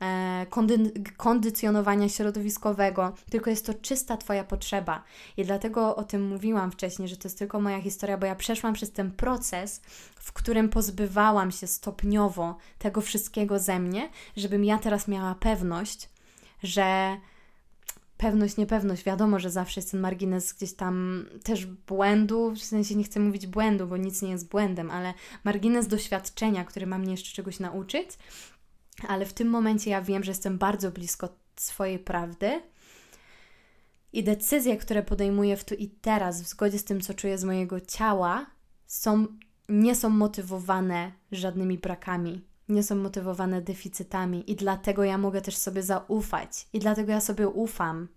e, kondy kondycjonowania środowiskowego, tylko jest to czysta Twoja potrzeba. I dlatego o tym mówiłam wcześniej, że to jest tylko moja historia, bo ja przeszłam przez ten proces, w którym pozbywałam się stopniowo tego wszystkiego ze mnie, żebym ja teraz miała pewność, że pewność, niepewność, wiadomo, że zawsze jest ten margines gdzieś tam też błędu, w sensie nie chcę mówić błędu, bo nic nie jest błędem, ale margines doświadczenia, który ma mnie jeszcze czegoś nauczyć, ale w tym momencie ja wiem, że jestem bardzo blisko swojej prawdy i decyzje, które podejmuję w tu i teraz, w zgodzie z tym, co czuję z mojego ciała, są, nie są motywowane żadnymi brakami, nie są motywowane deficytami i dlatego ja mogę też sobie zaufać i dlatego ja sobie ufam,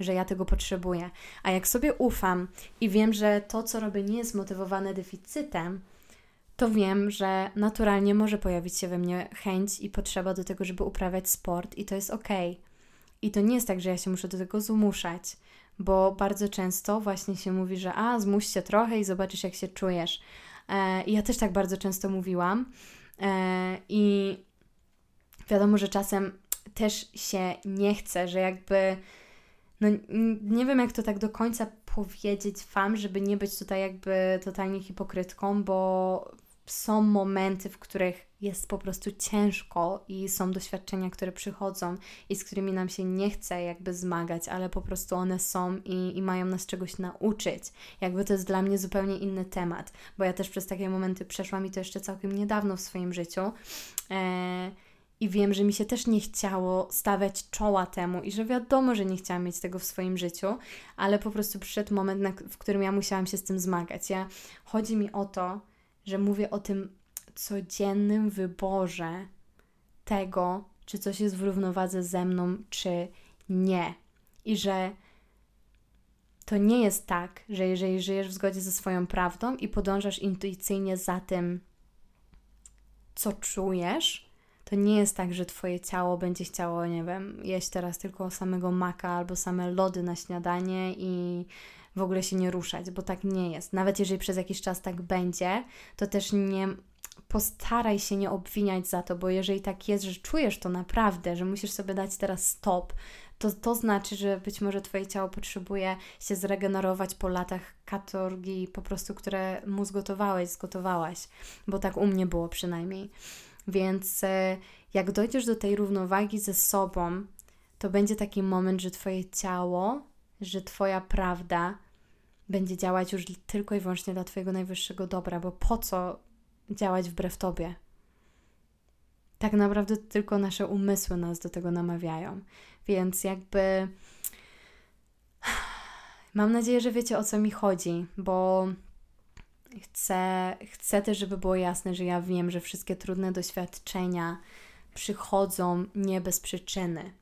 że ja tego potrzebuję. A jak sobie ufam i wiem, że to, co robię, nie jest motywowane deficytem, to wiem, że naturalnie może pojawić się we mnie chęć i potrzeba do tego, żeby uprawiać sport, i to jest ok. I to nie jest tak, że ja się muszę do tego zmuszać, bo bardzo często właśnie się mówi, że a, zmuś się trochę i zobaczysz, jak się czujesz. E, I ja też tak bardzo często mówiłam, I wiadomo, że czasem też się nie chce, że jakby. No, nie wiem, jak to tak do końca powiedzieć Wam, żeby nie być tutaj jakby totalnie hipokrytką, bo są momenty, w których jest po prostu ciężko i są doświadczenia, które przychodzą i z którymi nam się nie chce jakby zmagać, ale po prostu one są i, i mają nas czegoś nauczyć. Jakby to jest dla mnie zupełnie inny temat, bo ja też przez takie momenty przeszłam i to jeszcze całkiem niedawno w swoim życiu. E, i wiem, że mi się też nie chciało stawiać czoła temu i że wiadomo, że nie chciałam mieć tego w swoim życiu, ale po prostu przyszedł moment, w którym ja musiałam się z tym zmagać. Ja, chodzi mi o to, że mówię o tym codziennym wyborze tego, czy coś jest w równowadze ze mną, czy nie. I że to nie jest tak, że jeżeli żyjesz w zgodzie ze swoją prawdą i podążasz intuicyjnie za tym, co czujesz, to nie jest tak, że Twoje ciało będzie chciało, nie wiem, jeść teraz tylko samego maka albo same lody na śniadanie i w ogóle się nie ruszać, bo tak nie jest. Nawet jeżeli przez jakiś czas tak będzie, to też nie postaraj się nie obwiniać za to, bo jeżeli tak jest, że czujesz to naprawdę, że musisz sobie dać teraz stop, to to znaczy, że być może Twoje ciało potrzebuje się zregenerować po latach katorgi, po prostu, które mu zgotowałeś, zgotowałaś, bo tak u mnie było przynajmniej. Więc e, jak dojdziesz do tej równowagi ze sobą, to będzie taki moment, że Twoje ciało, że Twoja prawda będzie działać już tylko i wyłącznie dla Twojego najwyższego dobra, bo po co działać wbrew Tobie? Tak naprawdę tylko nasze umysły nas do tego namawiają. Więc jakby mam nadzieję, że wiecie o co mi chodzi, bo chcę, chcę też, żeby było jasne, że ja wiem, że wszystkie trudne doświadczenia przychodzą nie bez przyczyny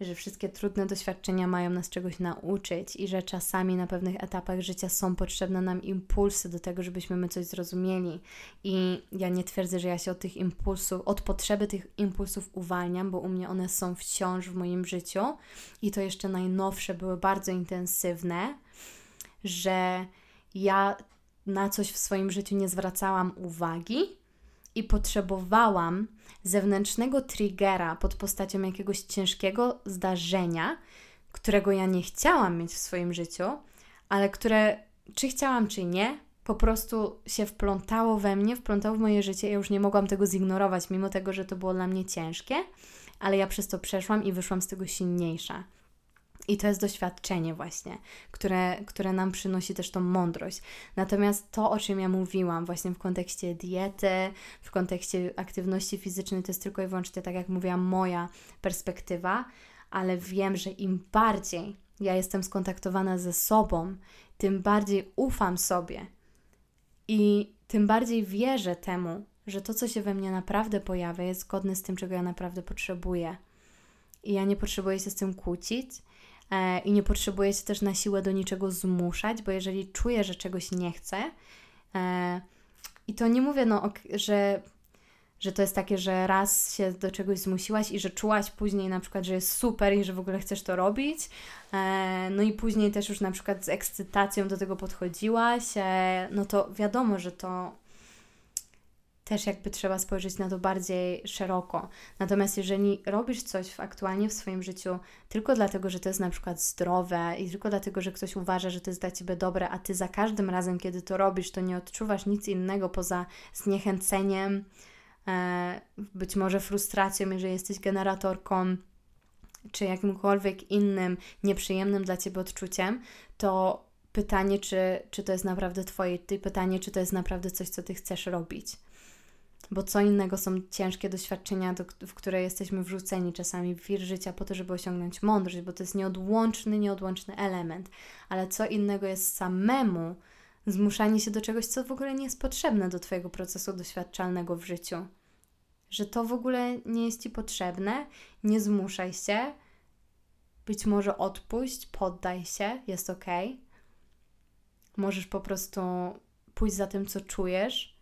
że wszystkie trudne doświadczenia mają nas czegoś nauczyć i że czasami na pewnych etapach życia są potrzebne nam impulsy do tego, żebyśmy my coś zrozumieli. I ja nie twierdzę, że ja się od tych impulsów, od potrzeby tych impulsów uwalniam, bo u mnie one są wciąż w moim życiu i to jeszcze najnowsze były bardzo intensywne, że ja na coś w swoim życiu nie zwracałam uwagi i potrzebowałam zewnętrznego triggera pod postacią jakiegoś ciężkiego zdarzenia, którego ja nie chciałam mieć w swoim życiu, ale które, czy chciałam, czy nie, po prostu się wplątało we mnie, wplątało w moje życie. Ja już nie mogłam tego zignorować, mimo tego, że to było dla mnie ciężkie, ale ja przez to przeszłam i wyszłam z tego silniejsza. I to jest doświadczenie właśnie, które, które nam przynosi też tą mądrość. Natomiast to, o czym ja mówiłam właśnie w kontekście diety, w kontekście aktywności fizycznej, to jest tylko i wyłącznie, tak jak mówiłam, moja perspektywa, ale wiem, że im bardziej ja jestem skontaktowana ze sobą, tym bardziej ufam sobie i tym bardziej wierzę temu, że to, co się we mnie naprawdę pojawia, jest zgodne z tym, czego ja naprawdę potrzebuję. I ja nie potrzebuję się z tym kłócić, i nie potrzebuję się też na siłę do niczego zmuszać, bo jeżeli czuję, że czegoś nie chcę, e, i to nie mówię, no, że, że to jest takie, że raz się do czegoś zmusiłaś i że czułaś później na przykład, że jest super i że w ogóle chcesz to robić, e, no i później też już na przykład z ekscytacją do tego podchodziłaś, no to wiadomo, że to też jakby trzeba spojrzeć na to bardziej szeroko. Natomiast jeżeli robisz coś w, aktualnie w swoim życiu tylko dlatego, że to jest na przykład zdrowe i tylko dlatego, że ktoś uważa, że to jest dla Ciebie dobre, a Ty za każdym razem, kiedy to robisz, to nie odczuwasz nic innego poza zniechęceniem, e, być może frustracją, jeżeli jesteś generatorką, czy jakimkolwiek innym nieprzyjemnym dla Ciebie odczuciem, to pytanie, czy, czy to jest naprawdę Twoje, pytanie, czy to jest naprawdę coś, co Ty chcesz robić bo co innego są ciężkie doświadczenia, do, w które jesteśmy wrzuceni czasami w wir życia po to, żeby osiągnąć mądrość, bo to jest nieodłączny, nieodłączny element, ale co innego jest samemu zmuszanie się do czegoś, co w ogóle nie jest potrzebne do Twojego procesu doświadczalnego w życiu. Że to w ogóle nie jest Ci potrzebne, nie zmuszaj się, być może odpuść, poddaj się, jest ok. Możesz po prostu pójść za tym, co czujesz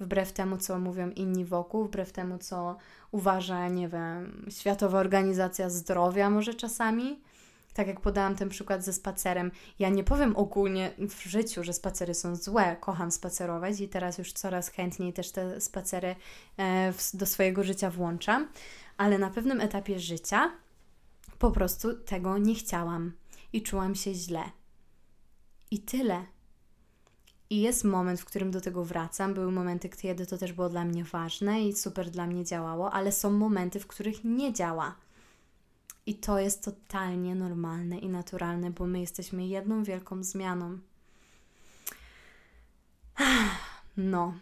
wbrew temu, co mówią inni wokół, wbrew temu, co uważa, nie wiem, Światowa Organizacja Zdrowia może czasami. Tak jak podałam ten przykład ze spacerem, ja nie powiem ogólnie w życiu, że spacery są złe. Kocham spacerować i teraz już coraz chętniej też te spacery e, do swojego życia włączam, ale na pewnym etapie życia po prostu tego nie chciałam i czułam się źle. I tyle. I jest moment, w którym do tego wracam. Były momenty, kiedy to też było dla mnie ważne i super dla mnie działało, ale są momenty, w których nie działa. I to jest totalnie normalne i naturalne, bo my jesteśmy jedną wielką zmianą. No.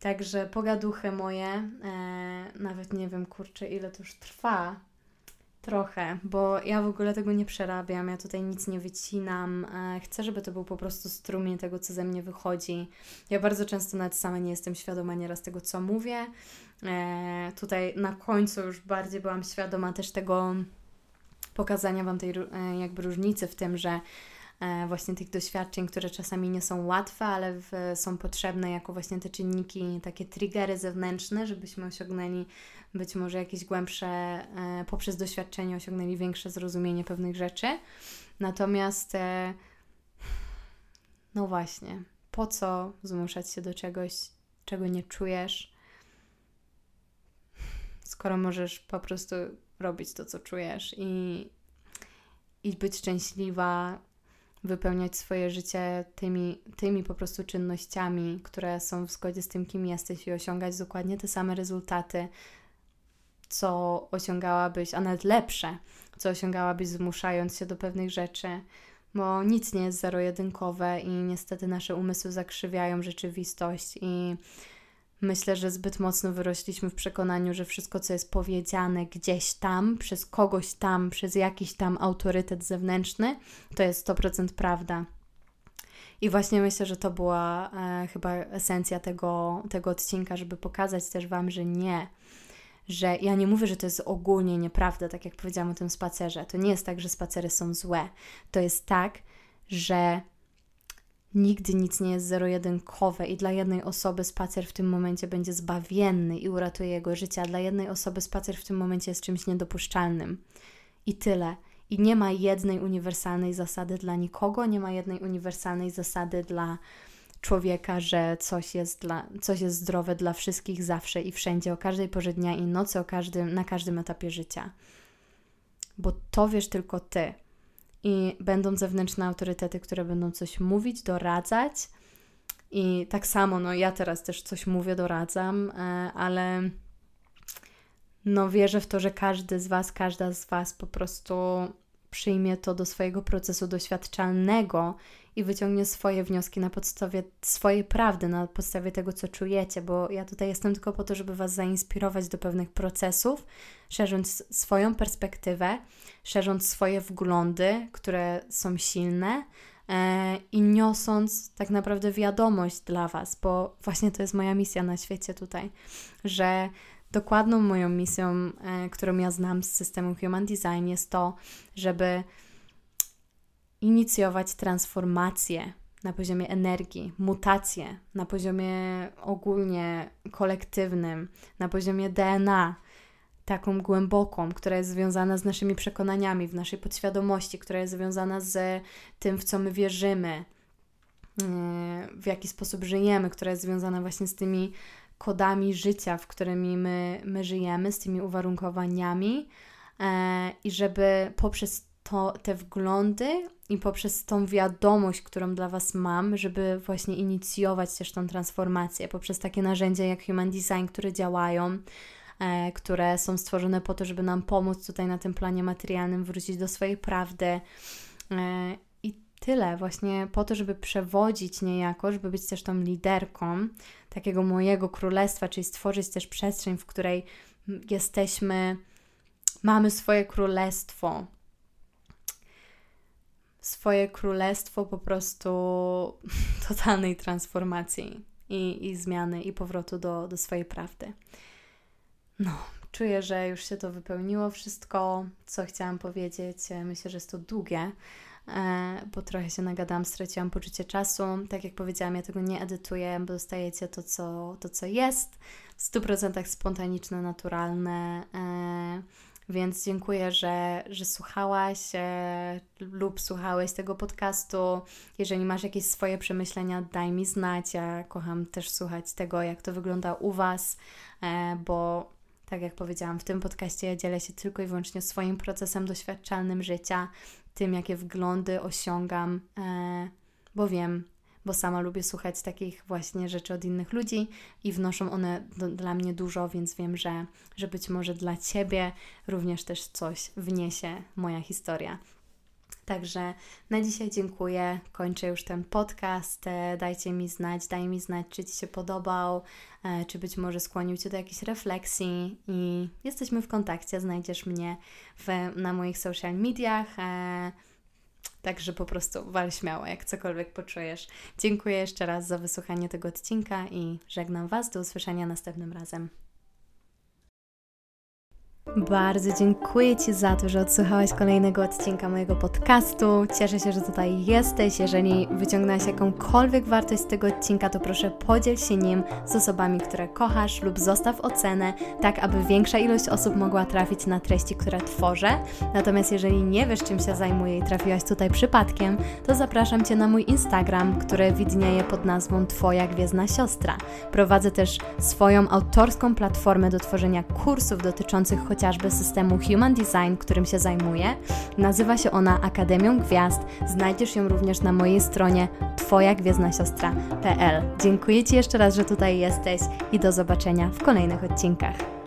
Także pogaduchy moje, e, nawet nie wiem, kurczę, ile to już trwa, Trochę, bo ja w ogóle tego nie przerabiam, ja tutaj nic nie wycinam. E, chcę, żeby to był po prostu strumień tego, co ze mnie wychodzi. Ja bardzo często nawet sama nie jestem świadoma nieraz tego, co mówię. E, tutaj na końcu już bardziej byłam świadoma też tego pokazania Wam tej e, jakby różnicy w tym, że właśnie tych doświadczeń, które czasami nie są łatwe, ale w, są potrzebne jako właśnie te czynniki, takie triggery zewnętrzne, żebyśmy osiągnęli być może jakieś głębsze, e, poprzez doświadczenie osiągnęli większe zrozumienie pewnych rzeczy. Natomiast, e, no właśnie, po co zmuszać się do czegoś, czego nie czujesz, skoro możesz po prostu robić to, co czujesz i, i być szczęśliwa, wypełniać swoje życie tymi, tymi po prostu czynnościami, które są w zgodzie z tym, kim jesteś i osiągać dokładnie te same rezultaty, co osiągałabyś, a nawet lepsze, co osiągałabyś zmuszając się do pewnych rzeczy, bo nic nie jest zero-jedynkowe i niestety nasze umysły zakrzywiają rzeczywistość i myślę, że zbyt mocno wyrośliśmy w przekonaniu, że wszystko, co jest powiedziane gdzieś tam, przez kogoś tam, przez jakiś tam autorytet zewnętrzny, to jest 100% prawda. I właśnie myślę, że to była e, chyba esencja tego, tego odcinka, żeby pokazać też Wam, że nie, że ja nie mówię, że to jest ogólnie nieprawda, tak jak powiedziałam o tym spacerze. To nie jest tak, że spacery są złe. To jest tak, że nigdy nic nie jest zero-jedynkowe i dla jednej osoby spacer w tym momencie będzie zbawienny i uratuje jego życie, a dla jednej osoby spacer w tym momencie jest czymś niedopuszczalnym. I tyle. I nie ma jednej uniwersalnej zasady dla nikogo, nie ma jednej uniwersalnej zasady dla człowieka, że coś jest, dla, coś jest zdrowe dla wszystkich zawsze i wszędzie, o każdej porze dnia i nocy, o każdym, na każdym etapie życia. Bo to wiesz tylko ty. I będą zewnętrzne autorytety, które będą coś mówić, doradzać. I tak samo, no ja teraz też coś mówię, doradzam, e, ale no wierzę w to, że każdy z Was, każda z Was po prostu przyjmie to do swojego procesu doświadczalnego i wyciągnie swoje wnioski na podstawie swojej prawdy, na podstawie tego, co czujecie, bo ja tutaj jestem tylko po to, żeby Was zainspirować do pewnych procesów, szerząc swoją perspektywę, szerząc swoje wglądy, które są silne e, i niosąc tak naprawdę wiadomość dla Was, bo właśnie to jest moja misja na świecie tutaj, że dokładną moją misją, e, którą ja znam z systemu Human Design, jest to, żeby inicjować transformację na poziomie energii, mutacje na poziomie ogólnie kolektywnym, na poziomie DNA, taką głęboką, która jest związana z naszymi przekonaniami, w naszej podświadomości, która jest związana z tym, w co my wierzymy, w jaki sposób żyjemy, która jest związana właśnie z tymi kodami życia, w którymi my, my żyjemy, z tymi uwarunkowaniami e, i żeby poprzez to, te wglądy i poprzez tą wiadomość, którą dla Was mam, żeby właśnie inicjować też tą transformację, poprzez takie narzędzia jak Human Design, które działają, e, które są stworzone po to, żeby nam pomóc tutaj na tym planie materialnym wrócić do swojej prawdy. E, I tyle, właśnie po to, żeby przewodzić niejako, żeby być też tą liderką takiego mojego królestwa, czyli stworzyć też przestrzeń, w której jesteśmy, mamy swoje królestwo, swoje królestwo po prostu totalnej transformacji i, i zmiany i powrotu do, do swojej prawdy. No, czuję, że już się to wypełniło wszystko, co chciałam powiedzieć. Myślę, że jest to długie, e, bo trochę się nagadałam, straciłam poczucie czasu. Tak jak powiedziałam, ja tego nie edytuję, bo dostajecie to, co, to, co jest. W 100% spontaniczne, naturalne. Więc dziękuję, że, że słuchałaś e, lub słuchałeś tego podcastu. Jeżeli masz jakieś swoje przemyślenia, daj mi znać. Ja kocham też słuchać tego, jak to wygląda u Was, e, bo tak jak powiedziałam, w tym podcaście ja dzielę się tylko i wyłącznie swoim procesem doświadczalnym życia, tym, jakie wglądy osiągam, e, bo wiem, bo sama lubię słuchać takich właśnie rzeczy od innych ludzi i wnoszą one do, dla mnie dużo, więc wiem, że, że być może dla Ciebie również też coś wniesie moja historia. Także na dzisiaj dziękuję. Kończę już ten podcast. E, dajcie mi znać, daj mi znać, czy Ci się podobał, e, czy być może skłonił Cię do jakiejś refleksji. I jesteśmy w kontakcie. Znajdziesz mnie w, na moich social mediach. Także po prostu wal śmiało, jak cokolwiek poczujesz. Dziękuję jeszcze raz za wysłuchanie tego odcinka i żegnam Was. Do usłyszenia następnym razem. Bardzo dziękuję Ci za to, że odsłuchałaś kolejnego odcinka mojego podcastu. Cieszę się, że tutaj jesteś. Jeżeli wyciągnęłaś jakąkolwiek wartość z tego odcinka, to proszę podziel się nim z osobami, które kochasz lub zostaw ocenę, tak aby większa ilość osób mogła trafić na treści, które tworzę. Natomiast jeżeli nie wiesz, czym się zajmuję i trafiłaś tutaj przypadkiem, to zapraszam Cię na mój Instagram, który widnieje pod nazwą Twoja Gwiezdna Siostra. Prowadzę też swoją autorską platformę do tworzenia kursów dotyczących chociażby systemu Human Design, którym się zajmuję. Nazywa się ona Akademią Gwiazd. Znajdziesz ją również na mojej stronie twojagwiezdnasiostra.pl. Dziękuję Ci jeszcze raz, że tutaj jesteś i do zobaczenia w kolejnych odcinkach.